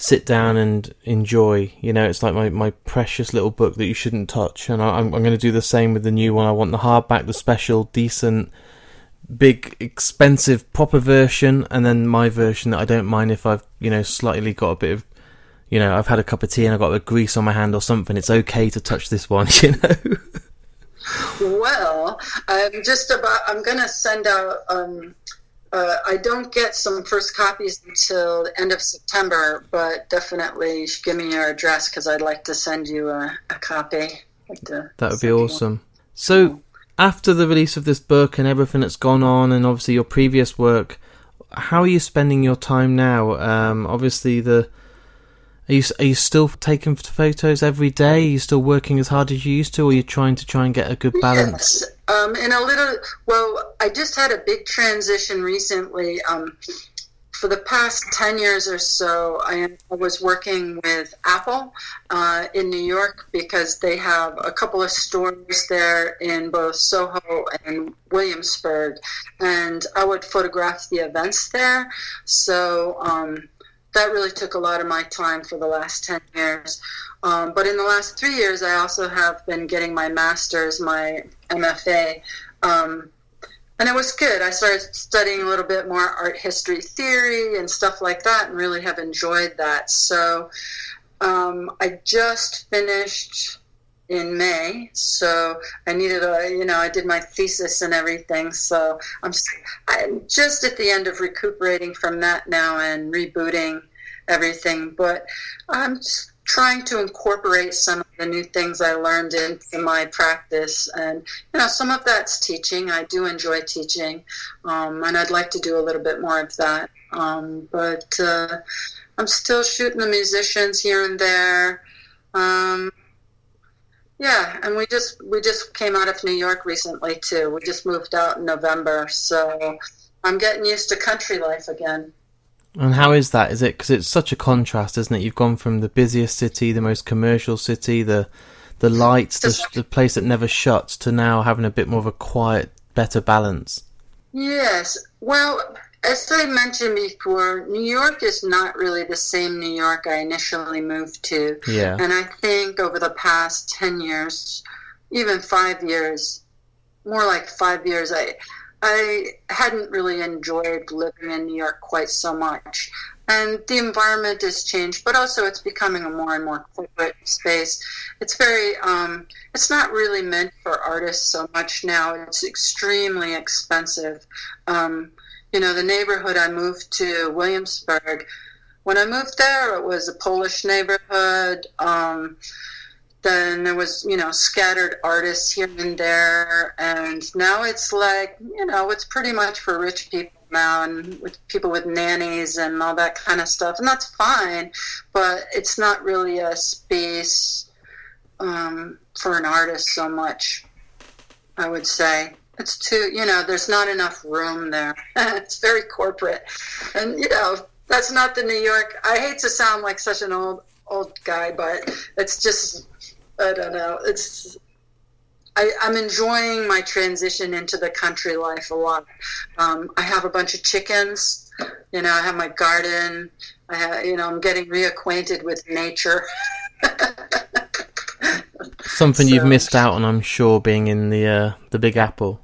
sit down and enjoy. You know, it's like my, my precious little book that you shouldn't touch. And I, I'm, I'm going to do the same with the new one. I want the hardback, the special, decent, big, expensive, proper version, and then my version that I don't mind if I've, you know, slightly got a bit of you know, I've had a cup of tea and I've got a grease on my hand or something. It's okay to touch this one, you know. Well, I'm just about. I'm going to send out. Um, uh, I don't get some first copies until the end of September, but definitely give me your address because I'd like to send you a, a copy. Like That would be you one. awesome. So, after the release of this book and everything that's gone on, and obviously your previous work, how are you spending your time now? Um, obviously, the are you are you still taking photos every day? Are you still working as hard as you used to, or are you trying to try and get a good balance? Yes. Um, in a little, well, I just had a big transition recently. Um, for the past 10 years or so, I, am, I was working with Apple uh, in New York because they have a couple of stores there in both Soho and Williamsburg. And I would photograph the events there. So um, that really took a lot of my time for the last 10 years. Um, but in the last three years, I also have been getting my master's, my MFA. Um, and it was good. I started studying a little bit more art history theory and stuff like that, and really have enjoyed that. So um, I just finished in May, so I needed a, you know, I did my thesis and everything. So I'm, I'm just at the end of recuperating from that now and rebooting everything. But I'm trying to incorporate some of the new things I learned into my practice. And, you know, some of that's teaching. I do enjoy teaching, um, and I'd like to do a little bit more of that. Um, but uh, I'm still shooting the musicians here and there. Um, yeah, and we just we just came out of New York recently too. We just moved out in November, so I'm getting used to country life again. And how is that? Is it because it's such a contrast, isn't it? You've gone from the busiest city, the most commercial city, the the lights, the, the place that never shuts, to now having a bit more of a quiet, better balance. Yes. Well, as I mentioned before, New York is not really the same New York I initially moved to. Yeah. And I think over the past 10 years, even five years, more like five years, I, I hadn't really enjoyed living in New York quite so much. And the environment has changed, but also it's becoming a more and more corporate space. It's very, um, it's not really meant for artists so much now. It's extremely expensive. Um, you know, the neighborhood I moved to, Williamsburg, when I moved there, it was a Polish neighborhood. Um, then there was, you know, scattered artists here and there. And now it's like, you know, it's pretty much for rich people now and with people with nannies and all that kind of stuff. And that's fine, but it's not really a space um, for an artist so much, I would say. It's too, you know, there's not enough room there. it's very corporate. And, you know, that's not the New York. I hate to sound like such an old old guy, but it's just I don't know. It's I, am enjoying my transition into the country life a lot. Um, I have a bunch of chickens. You know, I have my garden. I have, you know, I'm getting reacquainted with nature. Something so, you've missed out on, I'm sure, being in the uh, the Big Apple.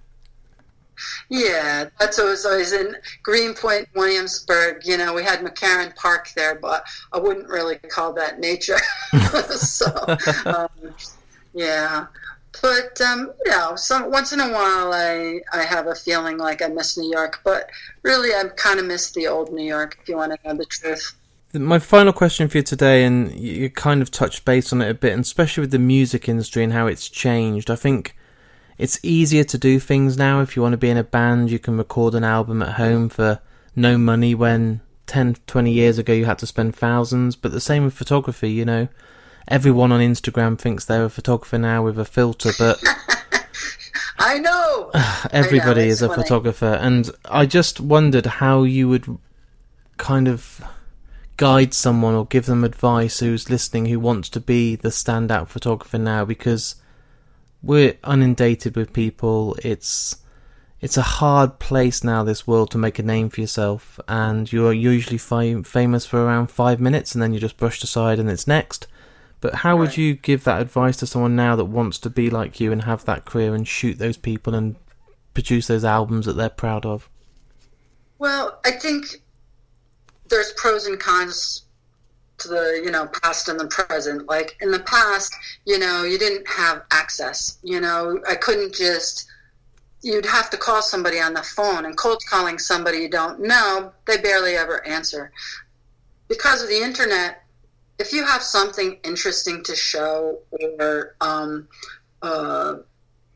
Yeah, that's what was always in Greenpoint, Williamsburg. You know, we had McCarren Park there, but I wouldn't really call that nature. so, um, yeah. But um, you know, once in a while, I I have a feeling like I miss New York, but really, I kind of miss the old New York. If you want to know the truth. My final question for you today, and you kind of touched base on it a bit, and especially with the music industry and how it's changed. I think it's easier to do things now. If you want to be in a band, you can record an album at home for no money when 10, 20 years ago you had to spend thousands. But the same with photography, you know. Everyone on Instagram thinks they're a photographer now with a filter, but. I know! Everybody I know, is a funny. photographer. And I just wondered how you would kind of guide someone or give them advice who's listening who wants to be the standout photographer now because we're inundated with people. It's it's a hard place now, this world, to make a name for yourself, and you're usually fi- famous for around five minutes, and then you're just brushed aside, and it's next. But how right. would you give that advice to someone now that wants to be like you and have that career and shoot those people and produce those albums that they're proud of? Well, I think there's pros and cons to the you know past and the present. Like in the past you know you didn't have access you know. I couldn't just you'd have to call somebody on the phone and cold calling somebody you don't know they barely ever answer. Because of the internet if you have something interesting to show or um, uh,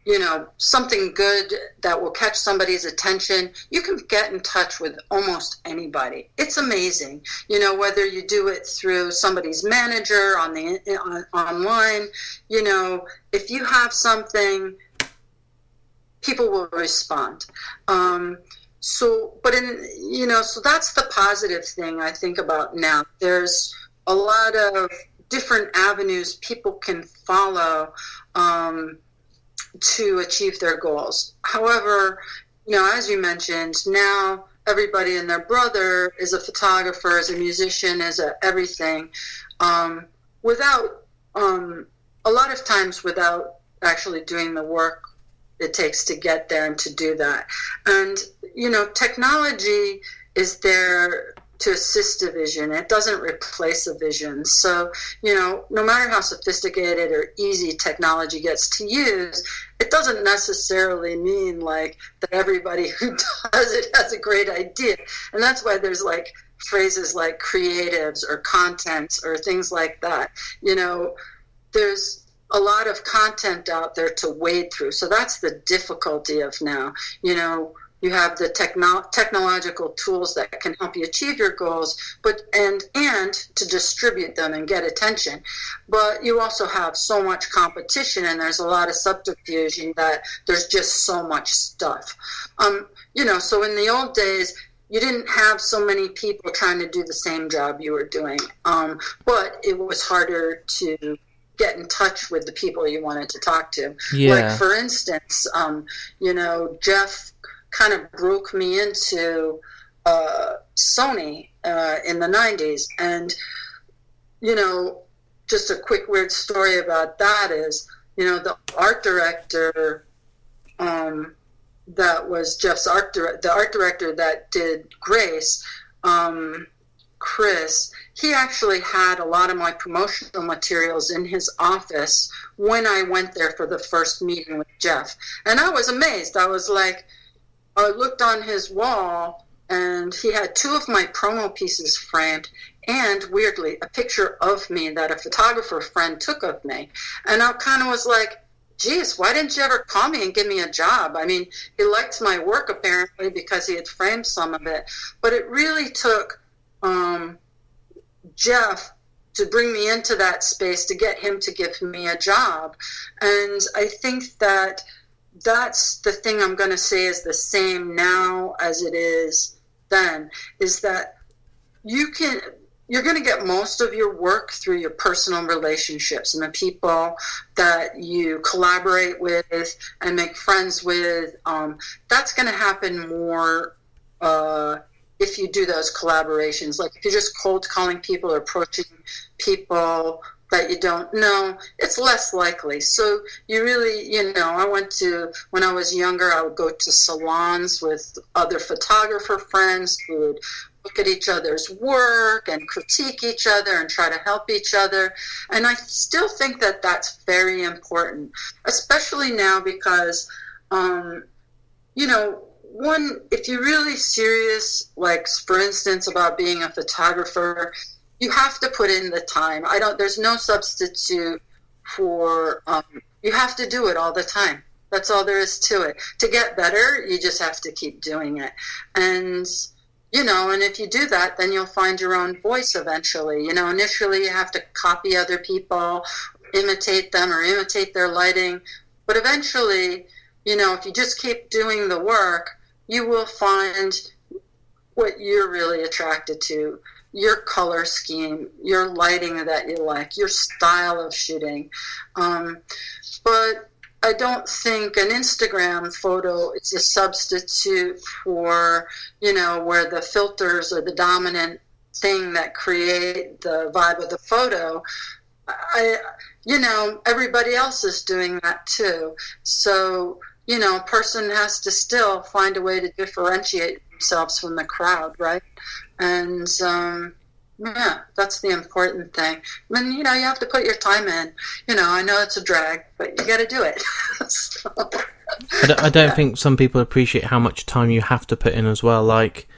you know, something good that will catch somebody's attention, you can get in touch with almost anybody. It's amazing. You know, whether you do it through somebody's manager on the on, online, you know, if you have something, people will respond. Um, so, but in you know, so that's the positive thing I think about now. There's a lot of different avenues people can follow. Um, to achieve their goals. However, you know, as you mentioned, now everybody and their brother is a photographer, is a musician, is a everything, um, without um, a lot of times without actually doing the work it takes to get there and to do that. And you know, technology is there to assist a vision. It doesn't replace a vision. So, you know, no matter how sophisticated or easy technology gets to use, it doesn't necessarily mean like that everybody who does it has a great idea. And that's why there's like phrases like creatives or content or things like that. You know, there's a lot of content out there to wade through. So that's the difficulty of now. You know, you have the techno- technological tools that can help you achieve your goals but and and to distribute them and get attention. But you also have so much competition and there's a lot of subterfuge in that there's just so much stuff. Um, you know so in the old days you didn't have so many people trying to do the same job you were doing. Um, but it was harder to get in touch with the people you wanted to talk to. Yeah. like for instance um, you know jeff kind of broke me into uh, Sony uh, in the 90s. And, you know, just a quick weird story about that is, you know, the art director um, that was Jeff's art director, the art director that did Grace, um, Chris, he actually had a lot of my promotional materials in his office when I went there for the first meeting with Jeff. And I was amazed. I was like, I looked on his wall and he had two of my promo pieces framed and weirdly a picture of me that a photographer friend took of me. And I kind of was like, geez, why didn't you ever call me and give me a job? I mean, he liked my work apparently because he had framed some of it, but it really took um, Jeff to bring me into that space to get him to give me a job. And I think that that's the thing I'm going to say is the same now as it is then is that you can you're going to get most of your work through your personal relationships and the people that you collaborate with and make friends with. Um, that's going to happen more uh, if you do those collaborations. Like if you're just cold calling people or approaching people that you don't know, it's less likely. So you really, you know, I went to, when I was younger, I would go to salons with other photographer friends who would look at each other's work and critique each other and try to help each other. And I still think that that's very important, especially now because, um, you know, one, if you're really serious, like for instance, about being a photographer, you have to put in the time. I don't, there's no substitute for, um, you have to do it all the time. That's all there is to it. To get better, you just have to keep doing it. And, you know, and if you do that, then you'll find your own voice eventually. You know, initially you have to copy other people, imitate them, or imitate their lighting. But eventually, you know, if you just keep doing the work, you will find what you're really attracted to your color scheme, your lighting that you like, your style of shooting. Um, but I don't think an Instagram photo is a substitute for, you know, where the filters are the dominant thing that create the vibe of the photo. I, you know, everybody else is doing that too. So, you know, a person has to still find a way to differentiate themselves from the crowd, right? And, um, yeah, that's the important thing. Then you know you have to put your time in. You know, I know it's a drag, but you got to do it. so, I don't, I don't yeah. think some people appreciate how much time you have to put in as well. Like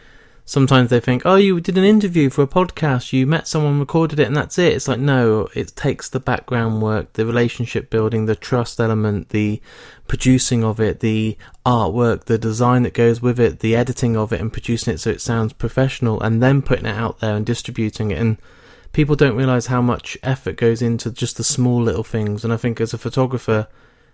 sometimes they think, oh, you did an interview for a podcast, you met someone, recorded it, and that's it. It's like, no, it takes the background work, the relationship building, the trust element, the producing of it, the artwork, the design that goes with it, the editing of it, and producing it so it sounds professional, and then putting it out there and distributing it. And people don't realize how much effort goes into just the small little things. And I think as a photographer,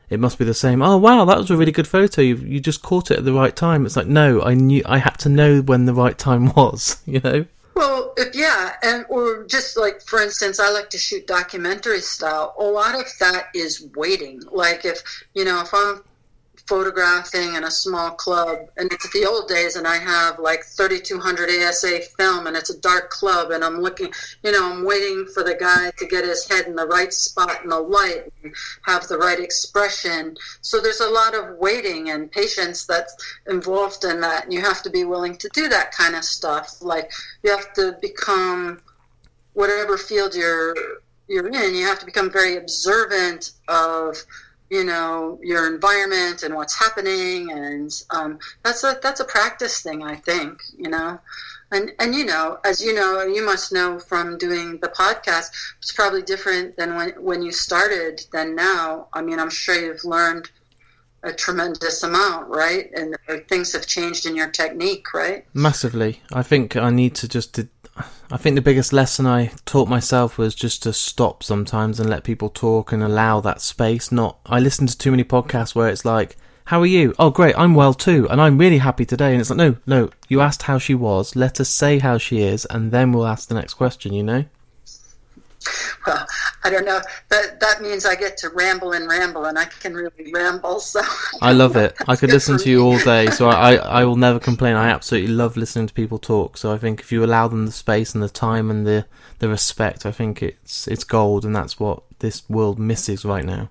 it must be the same. Oh wow, that was a really good photo. You you just caught it at the right time. It's like no, I knew I had to know when the right time was. You know. Well, yeah, and or just like for instance, I like to shoot documentary style. A lot of that is waiting. Like if you know, if I'm photographing in a small club and it's the old days and i have like 3200 asa film and it's a dark club and i'm looking you know i'm waiting for the guy to get his head in the right spot in the light and have the right expression. So there's a lot of waiting and patience that's involved in that and you have to be willing to do that kind of stuff. Like you have to become whatever field you're you're in you have to become very observant of you know your environment and what's happening. And um, that's a that's a practice thing i think you know? And and you know as you know you must know from doing the podcast it's probably different than when when you started than now. I mean i'm sure you've learned a tremendous amount right? And things have changed in your technique right? Massively. I think i need to just I think the biggest lesson I taught myself was just to stop sometimes and let people talk and allow that space. Not, I listen to too many podcasts where it's like, how are you? Oh, great, I'm well too, and I'm really happy today. And it's like, no, no, you asked how she was, let us say how she is, and then we'll ask the next question, you know? Well, I don't know. That that means I get to ramble and ramble, and I can really ramble. So I love it. I could listen to you all day, so I, I will never complain. I absolutely love listening to people talk. So I think if you allow them the space and the time and the the respect, I think it's it's gold, and that's what this world misses right now.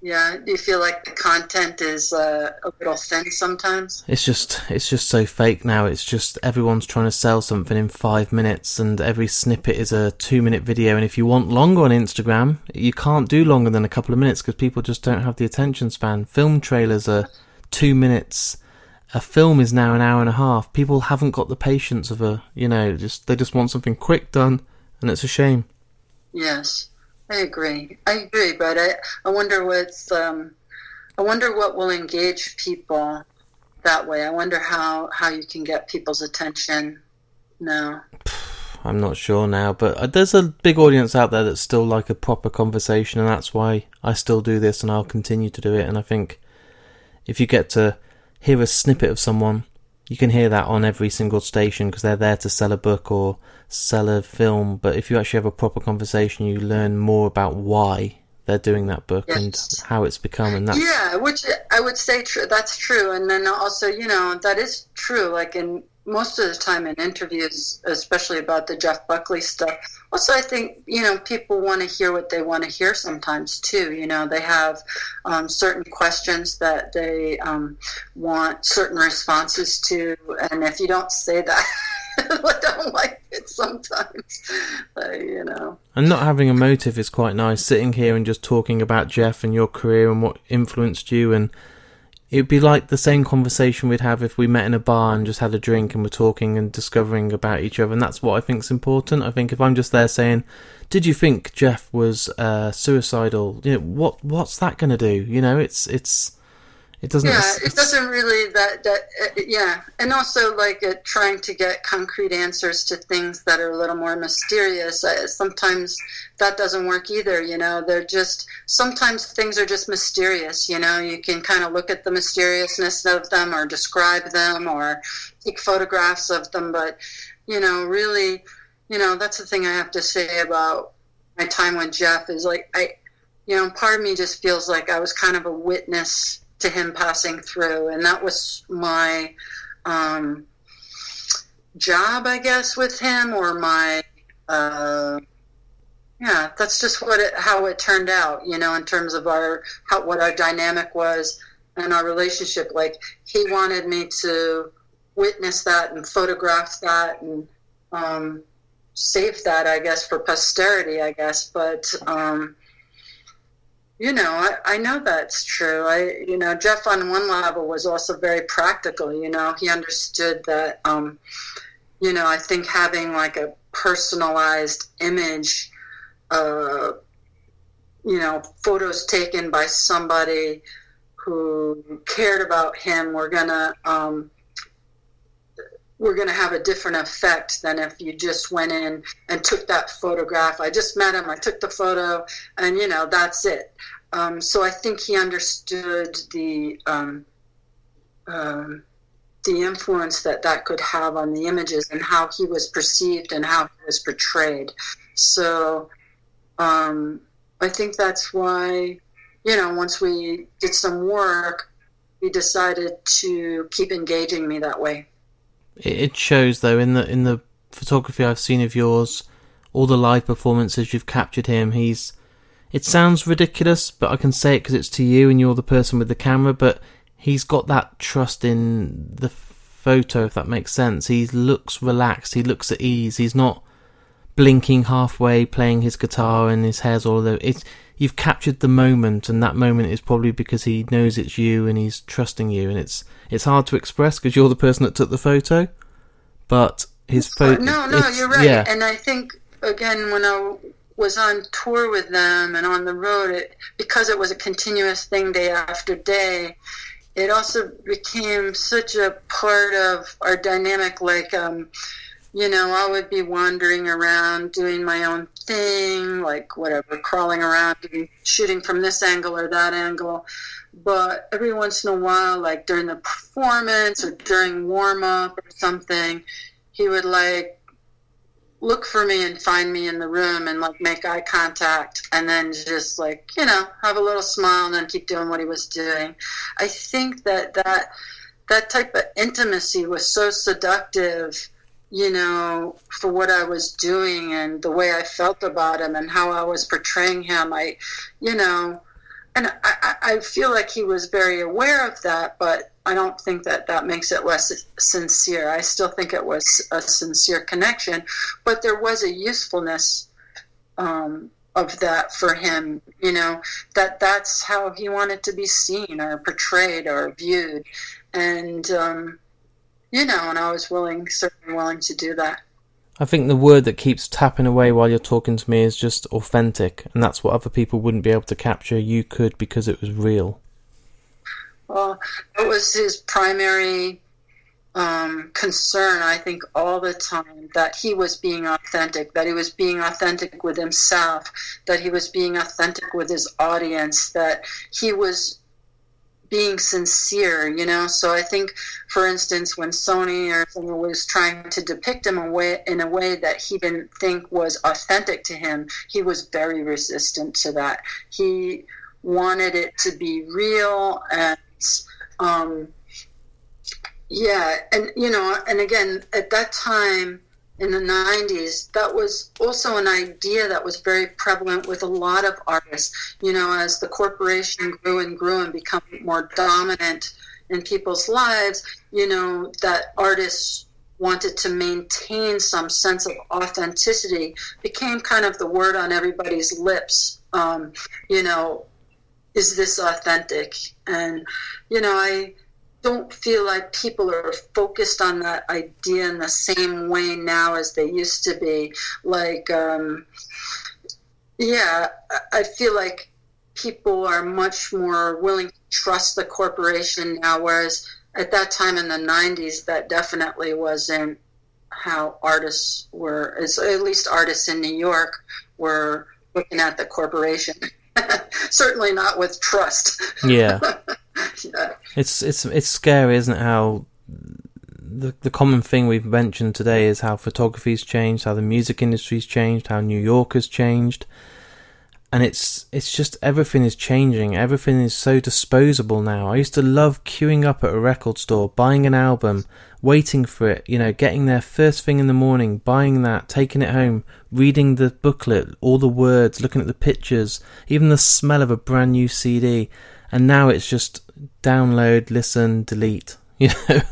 Yeah, do you feel like the content is uh, a little thin sometimes? It's just it's just so fake now. It's just everyone's trying to sell something in five minutes, and every snippet is a two-minute video. And if you want longer on Instagram, you can't do longer than a couple of minutes because people just don't have the attention span. Film trailers are two minutes. A film is now an hour and a half. People haven't got the patience of a you know just they just want something quick done, and it's a shame. Yes. I agree. I agree, but I, I wonder what's um, I wonder what will engage people that way. I wonder how how you can get people's attention now. I'm not sure now, but uh, there's a big audience out there that's still like a proper conversation, and that's why I still do this and I'll continue to do it. And I think if you get to hear a snippet of someone, you can hear that on every single station because they're there to sell a book or sell a film. But if you actually have a proper conversation, you learn more about why they're doing that book yes. and how it's become. And that's yeah, which I would say true. That's true. And then also, you know, that is true. Like in most of the time in interviews, especially about the Jeff Buckley stuff. Also, I think you know people want to hear what they want to hear sometimes too. You know, they have um, certain questions that they um, want certain responses to, and if you don't say that. I don't like it sometimes, uh, you know. And not having a motive is quite nice. Sitting here and just talking about Jeff and your career and what influenced you and It'd be like the same conversation we'd have if we met in a bar and just had a drink and were talking and discovering about each other. And that's what I think is important. I think if I'm just there saying, "Did you think Jeff was uh, suicidal?" You know, what what's that going to do? You know, it's it's it doesn't. Yeah, it doesn't really that that uh, yeah, and also like uh, trying to get concrete answers to things that are a little more mysterious. Uh, sometimes that doesn't work either. You know, they're just sometimes things are just mysterious. You know, you can kind of look at the mysteriousness of them, or describe them, or take photographs of them, but you know, really, you know, that's the thing I have to say about my time with Jeff is like I, you know, part of me just feels like I was kind of a witness to him passing through, and that was my um, job, I guess, with him, or my uh, yeah, that's just what it, how it turned out, you know, in terms of our how what our dynamic was and our relationship. Like he wanted me to witness that and photograph that and um, save that, I guess, for posterity, I guess. But um, you know, I, I know that's true. I, you know, Jeff on one level was also very practical. You know, he understood that, um, you know, I think having like a personalized image, uh, you know, photos taken by somebody who cared about him were gonna, um, we're going to have a different effect than if you just went in and took that photograph. I just met him, I took the photo, and you know, that's it. Um, so I think he understood the um, um, the influence that that could have on the images and how he was perceived and how he was portrayed. So um, I think that's why, you know, once we did some work, he decided to keep engaging me that way. It shows though in the in the photography I've seen of yours, all the live performances you've captured him. He's it sounds ridiculous, but I can say it because it's to you and you're the person with the camera. But he's got that trust in the photo, if that makes sense. He looks relaxed. He looks at ease. He's not blinking halfway, playing his guitar, and his hair's all over. It's you've captured the moment, and that moment is probably because he knows it's you and he's trusting you. And it's it's hard to express because you're the person that took the photo, but his photo. No, no, you're right. Yeah. And I think again when I was on tour with them and on the road, it, because it was a continuous thing day after day, it also became such a part of our dynamic. Like, um, you know, I would be wandering around doing my own thing, like whatever, crawling around, shooting from this angle or that angle. But every once in a while, like during the performance or during warm up or something, he would like look for me and find me in the room and like make eye contact and then just like you know have a little smile and then keep doing what he was doing i think that that that type of intimacy was so seductive you know for what i was doing and the way i felt about him and how i was portraying him i you know and I, I feel like he was very aware of that, but I don't think that that makes it less sincere. I still think it was a sincere connection, but there was a usefulness um, of that for him. You know that that's how he wanted to be seen or portrayed or viewed, and um, you know, and I was willing, certainly willing to do that. I think the word that keeps tapping away while you're talking to me is just authentic, and that's what other people wouldn't be able to capture. You could because it was real. Well, that was his primary um, concern, I think, all the time that he was being authentic, that he was being authentic with himself, that he was being authentic with his audience, that he was being sincere, you know. So I think, for instance, when Sony or someone was trying to depict him a way, in a way that he didn't think was authentic to him, he was very resistant to that. He wanted it to be real and, um, yeah, and you know, and again, at that time in the 90s, that was also an idea that was very prevalent with a lot of artists. You know, as the corporation grew and grew and became more dominant in people's lives, you know, that artists wanted to maintain some sense of authenticity became kind of the word on everybody's lips. Um, you know, is this authentic? And, you know, I don't feel like people are focused on that idea in the same way now as they used to be. Like, um, yeah, I feel like people are much more willing to trust the corporation now, whereas at that time in the 90s, that definitely wasn't how artists were, at least artists in New York were looking at the corporation. Certainly not with trust. Yeah. It's it's it's scary, isn't it? How the the common thing we've mentioned today is how photography's changed, how the music industry's changed, how New York has changed, and it's it's just everything is changing. Everything is so disposable now. I used to love queuing up at a record store, buying an album, waiting for it, you know, getting there first thing in the morning, buying that, taking it home, reading the booklet, all the words, looking at the pictures, even the smell of a brand new CD. And now it's just download, listen, delete. You know.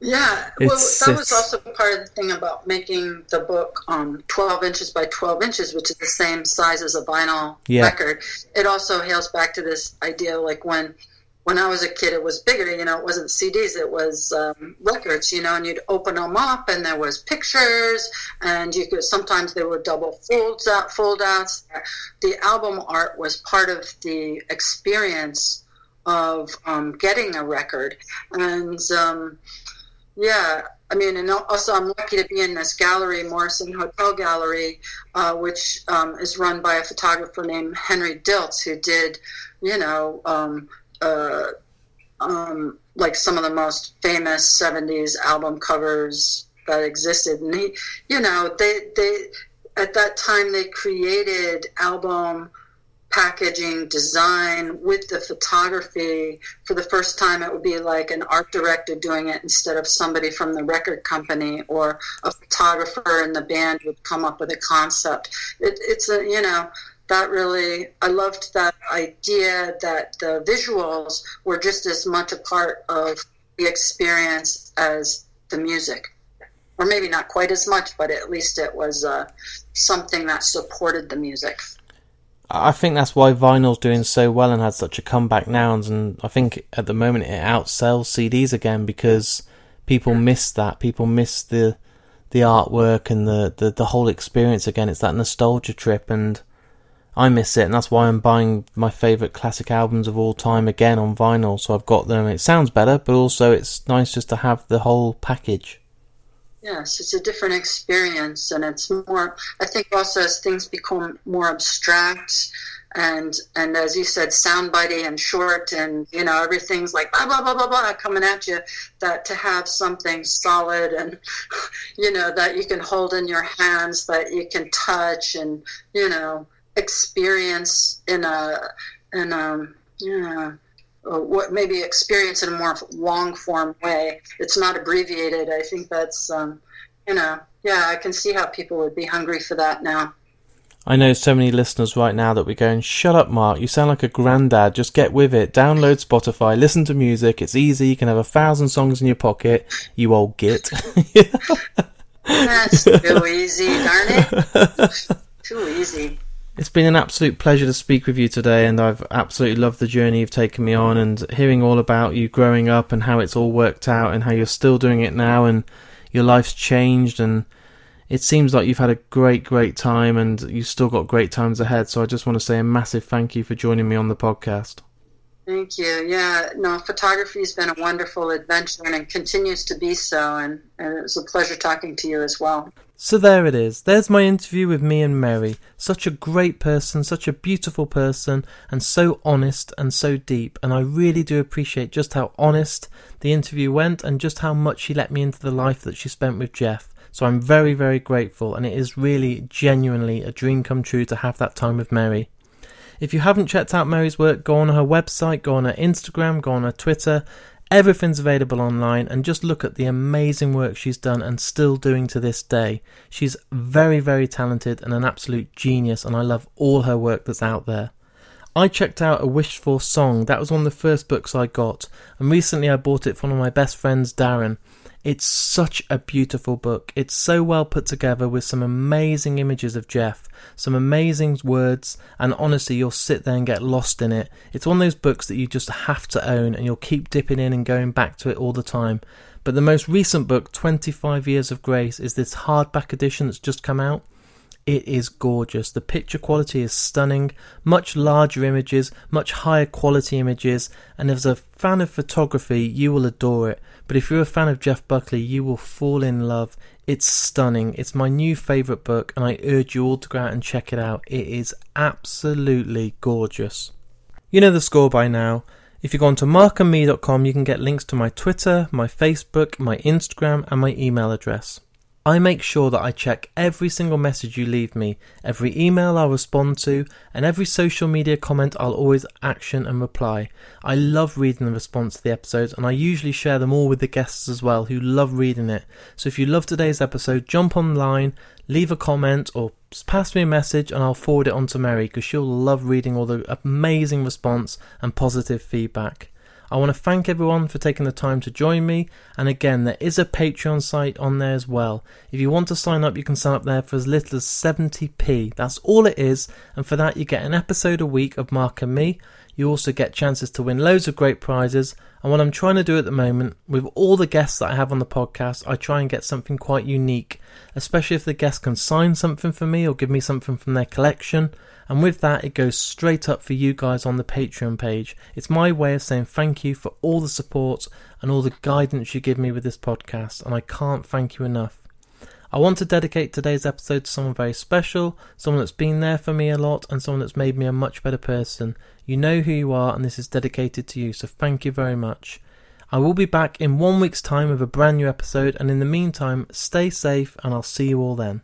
Yeah, well, it's, that was also part of the thing about making the book um, 12 inches by 12 inches, which is the same size as a vinyl yeah. record. It also hails back to this idea like when when I was a kid, it was bigger. You know, it wasn't CDs; it was um, records. You know, and you'd open them up, and there was pictures, and you could sometimes they were double folds out, fold outs. The album art was part of the experience of um, getting a record. And um, yeah, I mean, and also I'm lucky to be in this gallery, Morrison Hotel Gallery, uh, which um, is run by a photographer named Henry Diltz, who did, you know, um, uh, um, like some of the most famous 70s album covers that existed. And he, you know, they, they, at that time they created album packaging design with the photography for the first time it would be like an art director doing it instead of somebody from the record company or a photographer in the band would come up with a concept it, it's a you know that really i loved that idea that the visuals were just as much a part of the experience as the music or maybe not quite as much but at least it was uh, something that supported the music I think that's why vinyl's doing so well and had such a comeback now, and I think at the moment it outsells CDs again because people miss that. People miss the the artwork and the, the, the whole experience again. It's that nostalgia trip, and I miss it, and that's why I'm buying my favourite classic albums of all time again on vinyl. So I've got them. It sounds better, but also it's nice just to have the whole package. Yes, it's a different experience, and it's more. I think also as things become more abstract, and and as you said, soundbitey and short, and you know everything's like blah blah blah blah blah coming at you. That to have something solid and you know that you can hold in your hands, that you can touch, and you know experience in a in a you know what maybe experience in a more long form way. It's not abbreviated. I think that's um, you know yeah. I can see how people would be hungry for that now. I know so many listeners right now that we're going, shut up, Mark. You sound like a granddad. Just get with it. Download Spotify, listen to music. It's easy. You can have a thousand songs in your pocket. You old git. That's too easy, darn it. Too easy. It's been an absolute pleasure to speak with you today, and I've absolutely loved the journey you've taken me on and hearing all about you growing up and how it's all worked out and how you're still doing it now and your life's changed. And it seems like you've had a great, great time and you've still got great times ahead. So I just want to say a massive thank you for joining me on the podcast. Thank you. Yeah, no, photography has been a wonderful adventure and it continues to be so. And, and it was a pleasure talking to you as well. So there it is. There's my interview with me and Merri. Such a great person, such a beautiful person, and so honest and so deep. And I really do appreciate just how honest the interview went and just how much she let me into the life that she spent with Jeff. So I'm very, very grateful, and it is really genuinely a dream come true to have that time with Merri. If you haven't checked out Merri's work, go on her website, go on her Instagram, go on her Twitter. Everything's available online, and just look at the amazing work she's done and still doing to this day. She's very, very talented and an absolute genius, and I love all her work that's out there. I checked out A Wished For Song, that was one of the first books I got, and recently I bought it for one of my best friends, Darren. It's such a beautiful book. It's so well put together with some amazing images of Jeff, some amazing words, and honestly, you'll sit there and get lost in it. It's one of those books that you just have to own and you'll keep dipping in and going back to it all the time. But the most recent book, 25 Years of Grace, is this hardback edition that's just come out. It is gorgeous. The picture quality is stunning, much larger images, much higher quality images, and as a fan of photography, you will adore it. But if you're a fan of Jeff Buckley, you will fall in love. It's stunning. It's my new favourite book, and I urge you all to go out and check it out. It is absolutely gorgeous. You know the score by now. If you go onto markandme.com, you can get links to my Twitter, my Facebook, my Instagram, and my email address. I make sure that I check every single message you leave me, every email I'll respond to, and every social media comment I'll always action and reply. I love reading the response to the episodes, and I usually share them all with the guests as well who love reading it. So if you love today's episode, jump online, leave a comment, or pass me a message, and I'll forward it on to Merri because she'll love reading all the amazing response and positive feedback. I want to thank everyone for taking the time to join me. And again, there is a Patreon site on there as well. If you want to sign up, you can sign up there for as little as 70p. That's all it is. And for that, you get an episode a week of Mark and me. You also get chances to win loads of great prizes. And what I'm trying to do at the moment, with all the guests that I have on the podcast, I try and get something quite unique, especially if the guest can sign something for me or give me something from their collection. And with that, it goes straight up for you guys on the Patreon page. It's my way of saying thank you for all the support and all the guidance you give me with this podcast, and I can't thank you enough. I want to dedicate today's episode to someone very special, someone that's been there for me a lot, and someone that's made me a much better person. You know who you are, and this is dedicated to you, so thank you very much. I will be back in one week's time with a brand new episode, and in the meantime, stay safe, and I'll see you all then.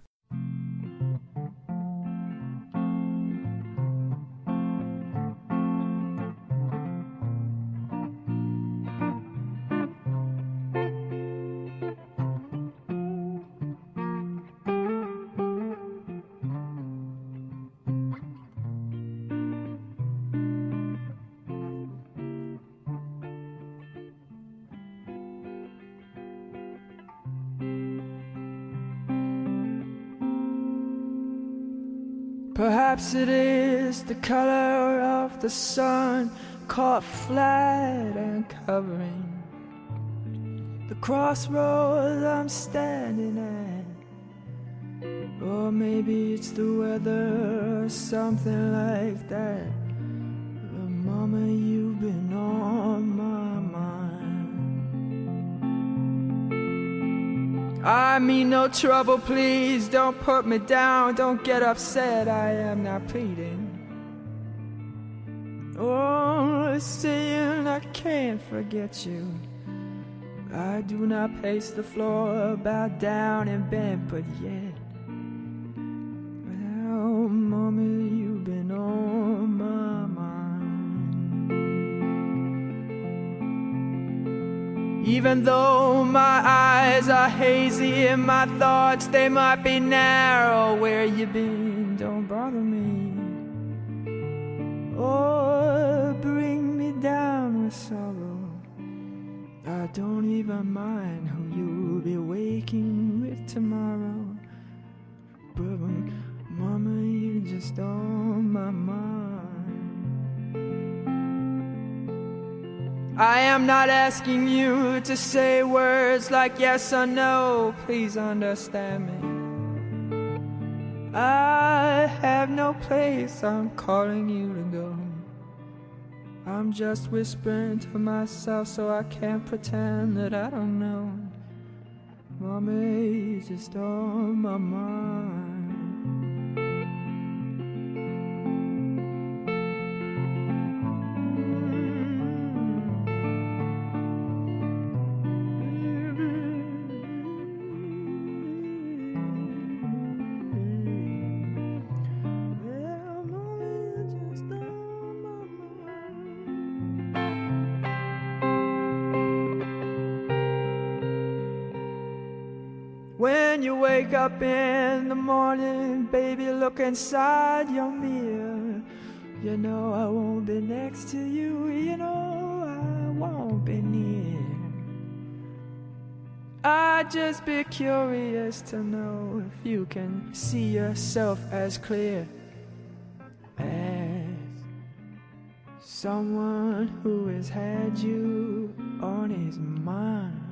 Covering the crossroads I'm standing at. Or maybe it's the weather or something like that. But mama, you've been on my mind. I mean no trouble, please don't put me down, don't get upset, I am not pleading. Oh, saying I can't forget you. I do not pace the floor, bow down and bend, but yet. Well, mommy, you've been on my mind. Even though my eyes are hazy and my thoughts they might be narrow, where you been? Don't bother me. Or bring I don't even mind who you'll be waking with tomorrow. But mama, you just on my mind. I am not asking you to say words like yes or no. Please understand me. I have no place I'm calling you to go. I'm just whispering to myself so I can't pretend that I don't know. Mommy's just on my mind. Wake up in the morning, baby, look inside your mirror. You know I won't be next to you, you know I won't be near. I'd just be curious to know if you can see yourself as clear as someone who has had you on his mind.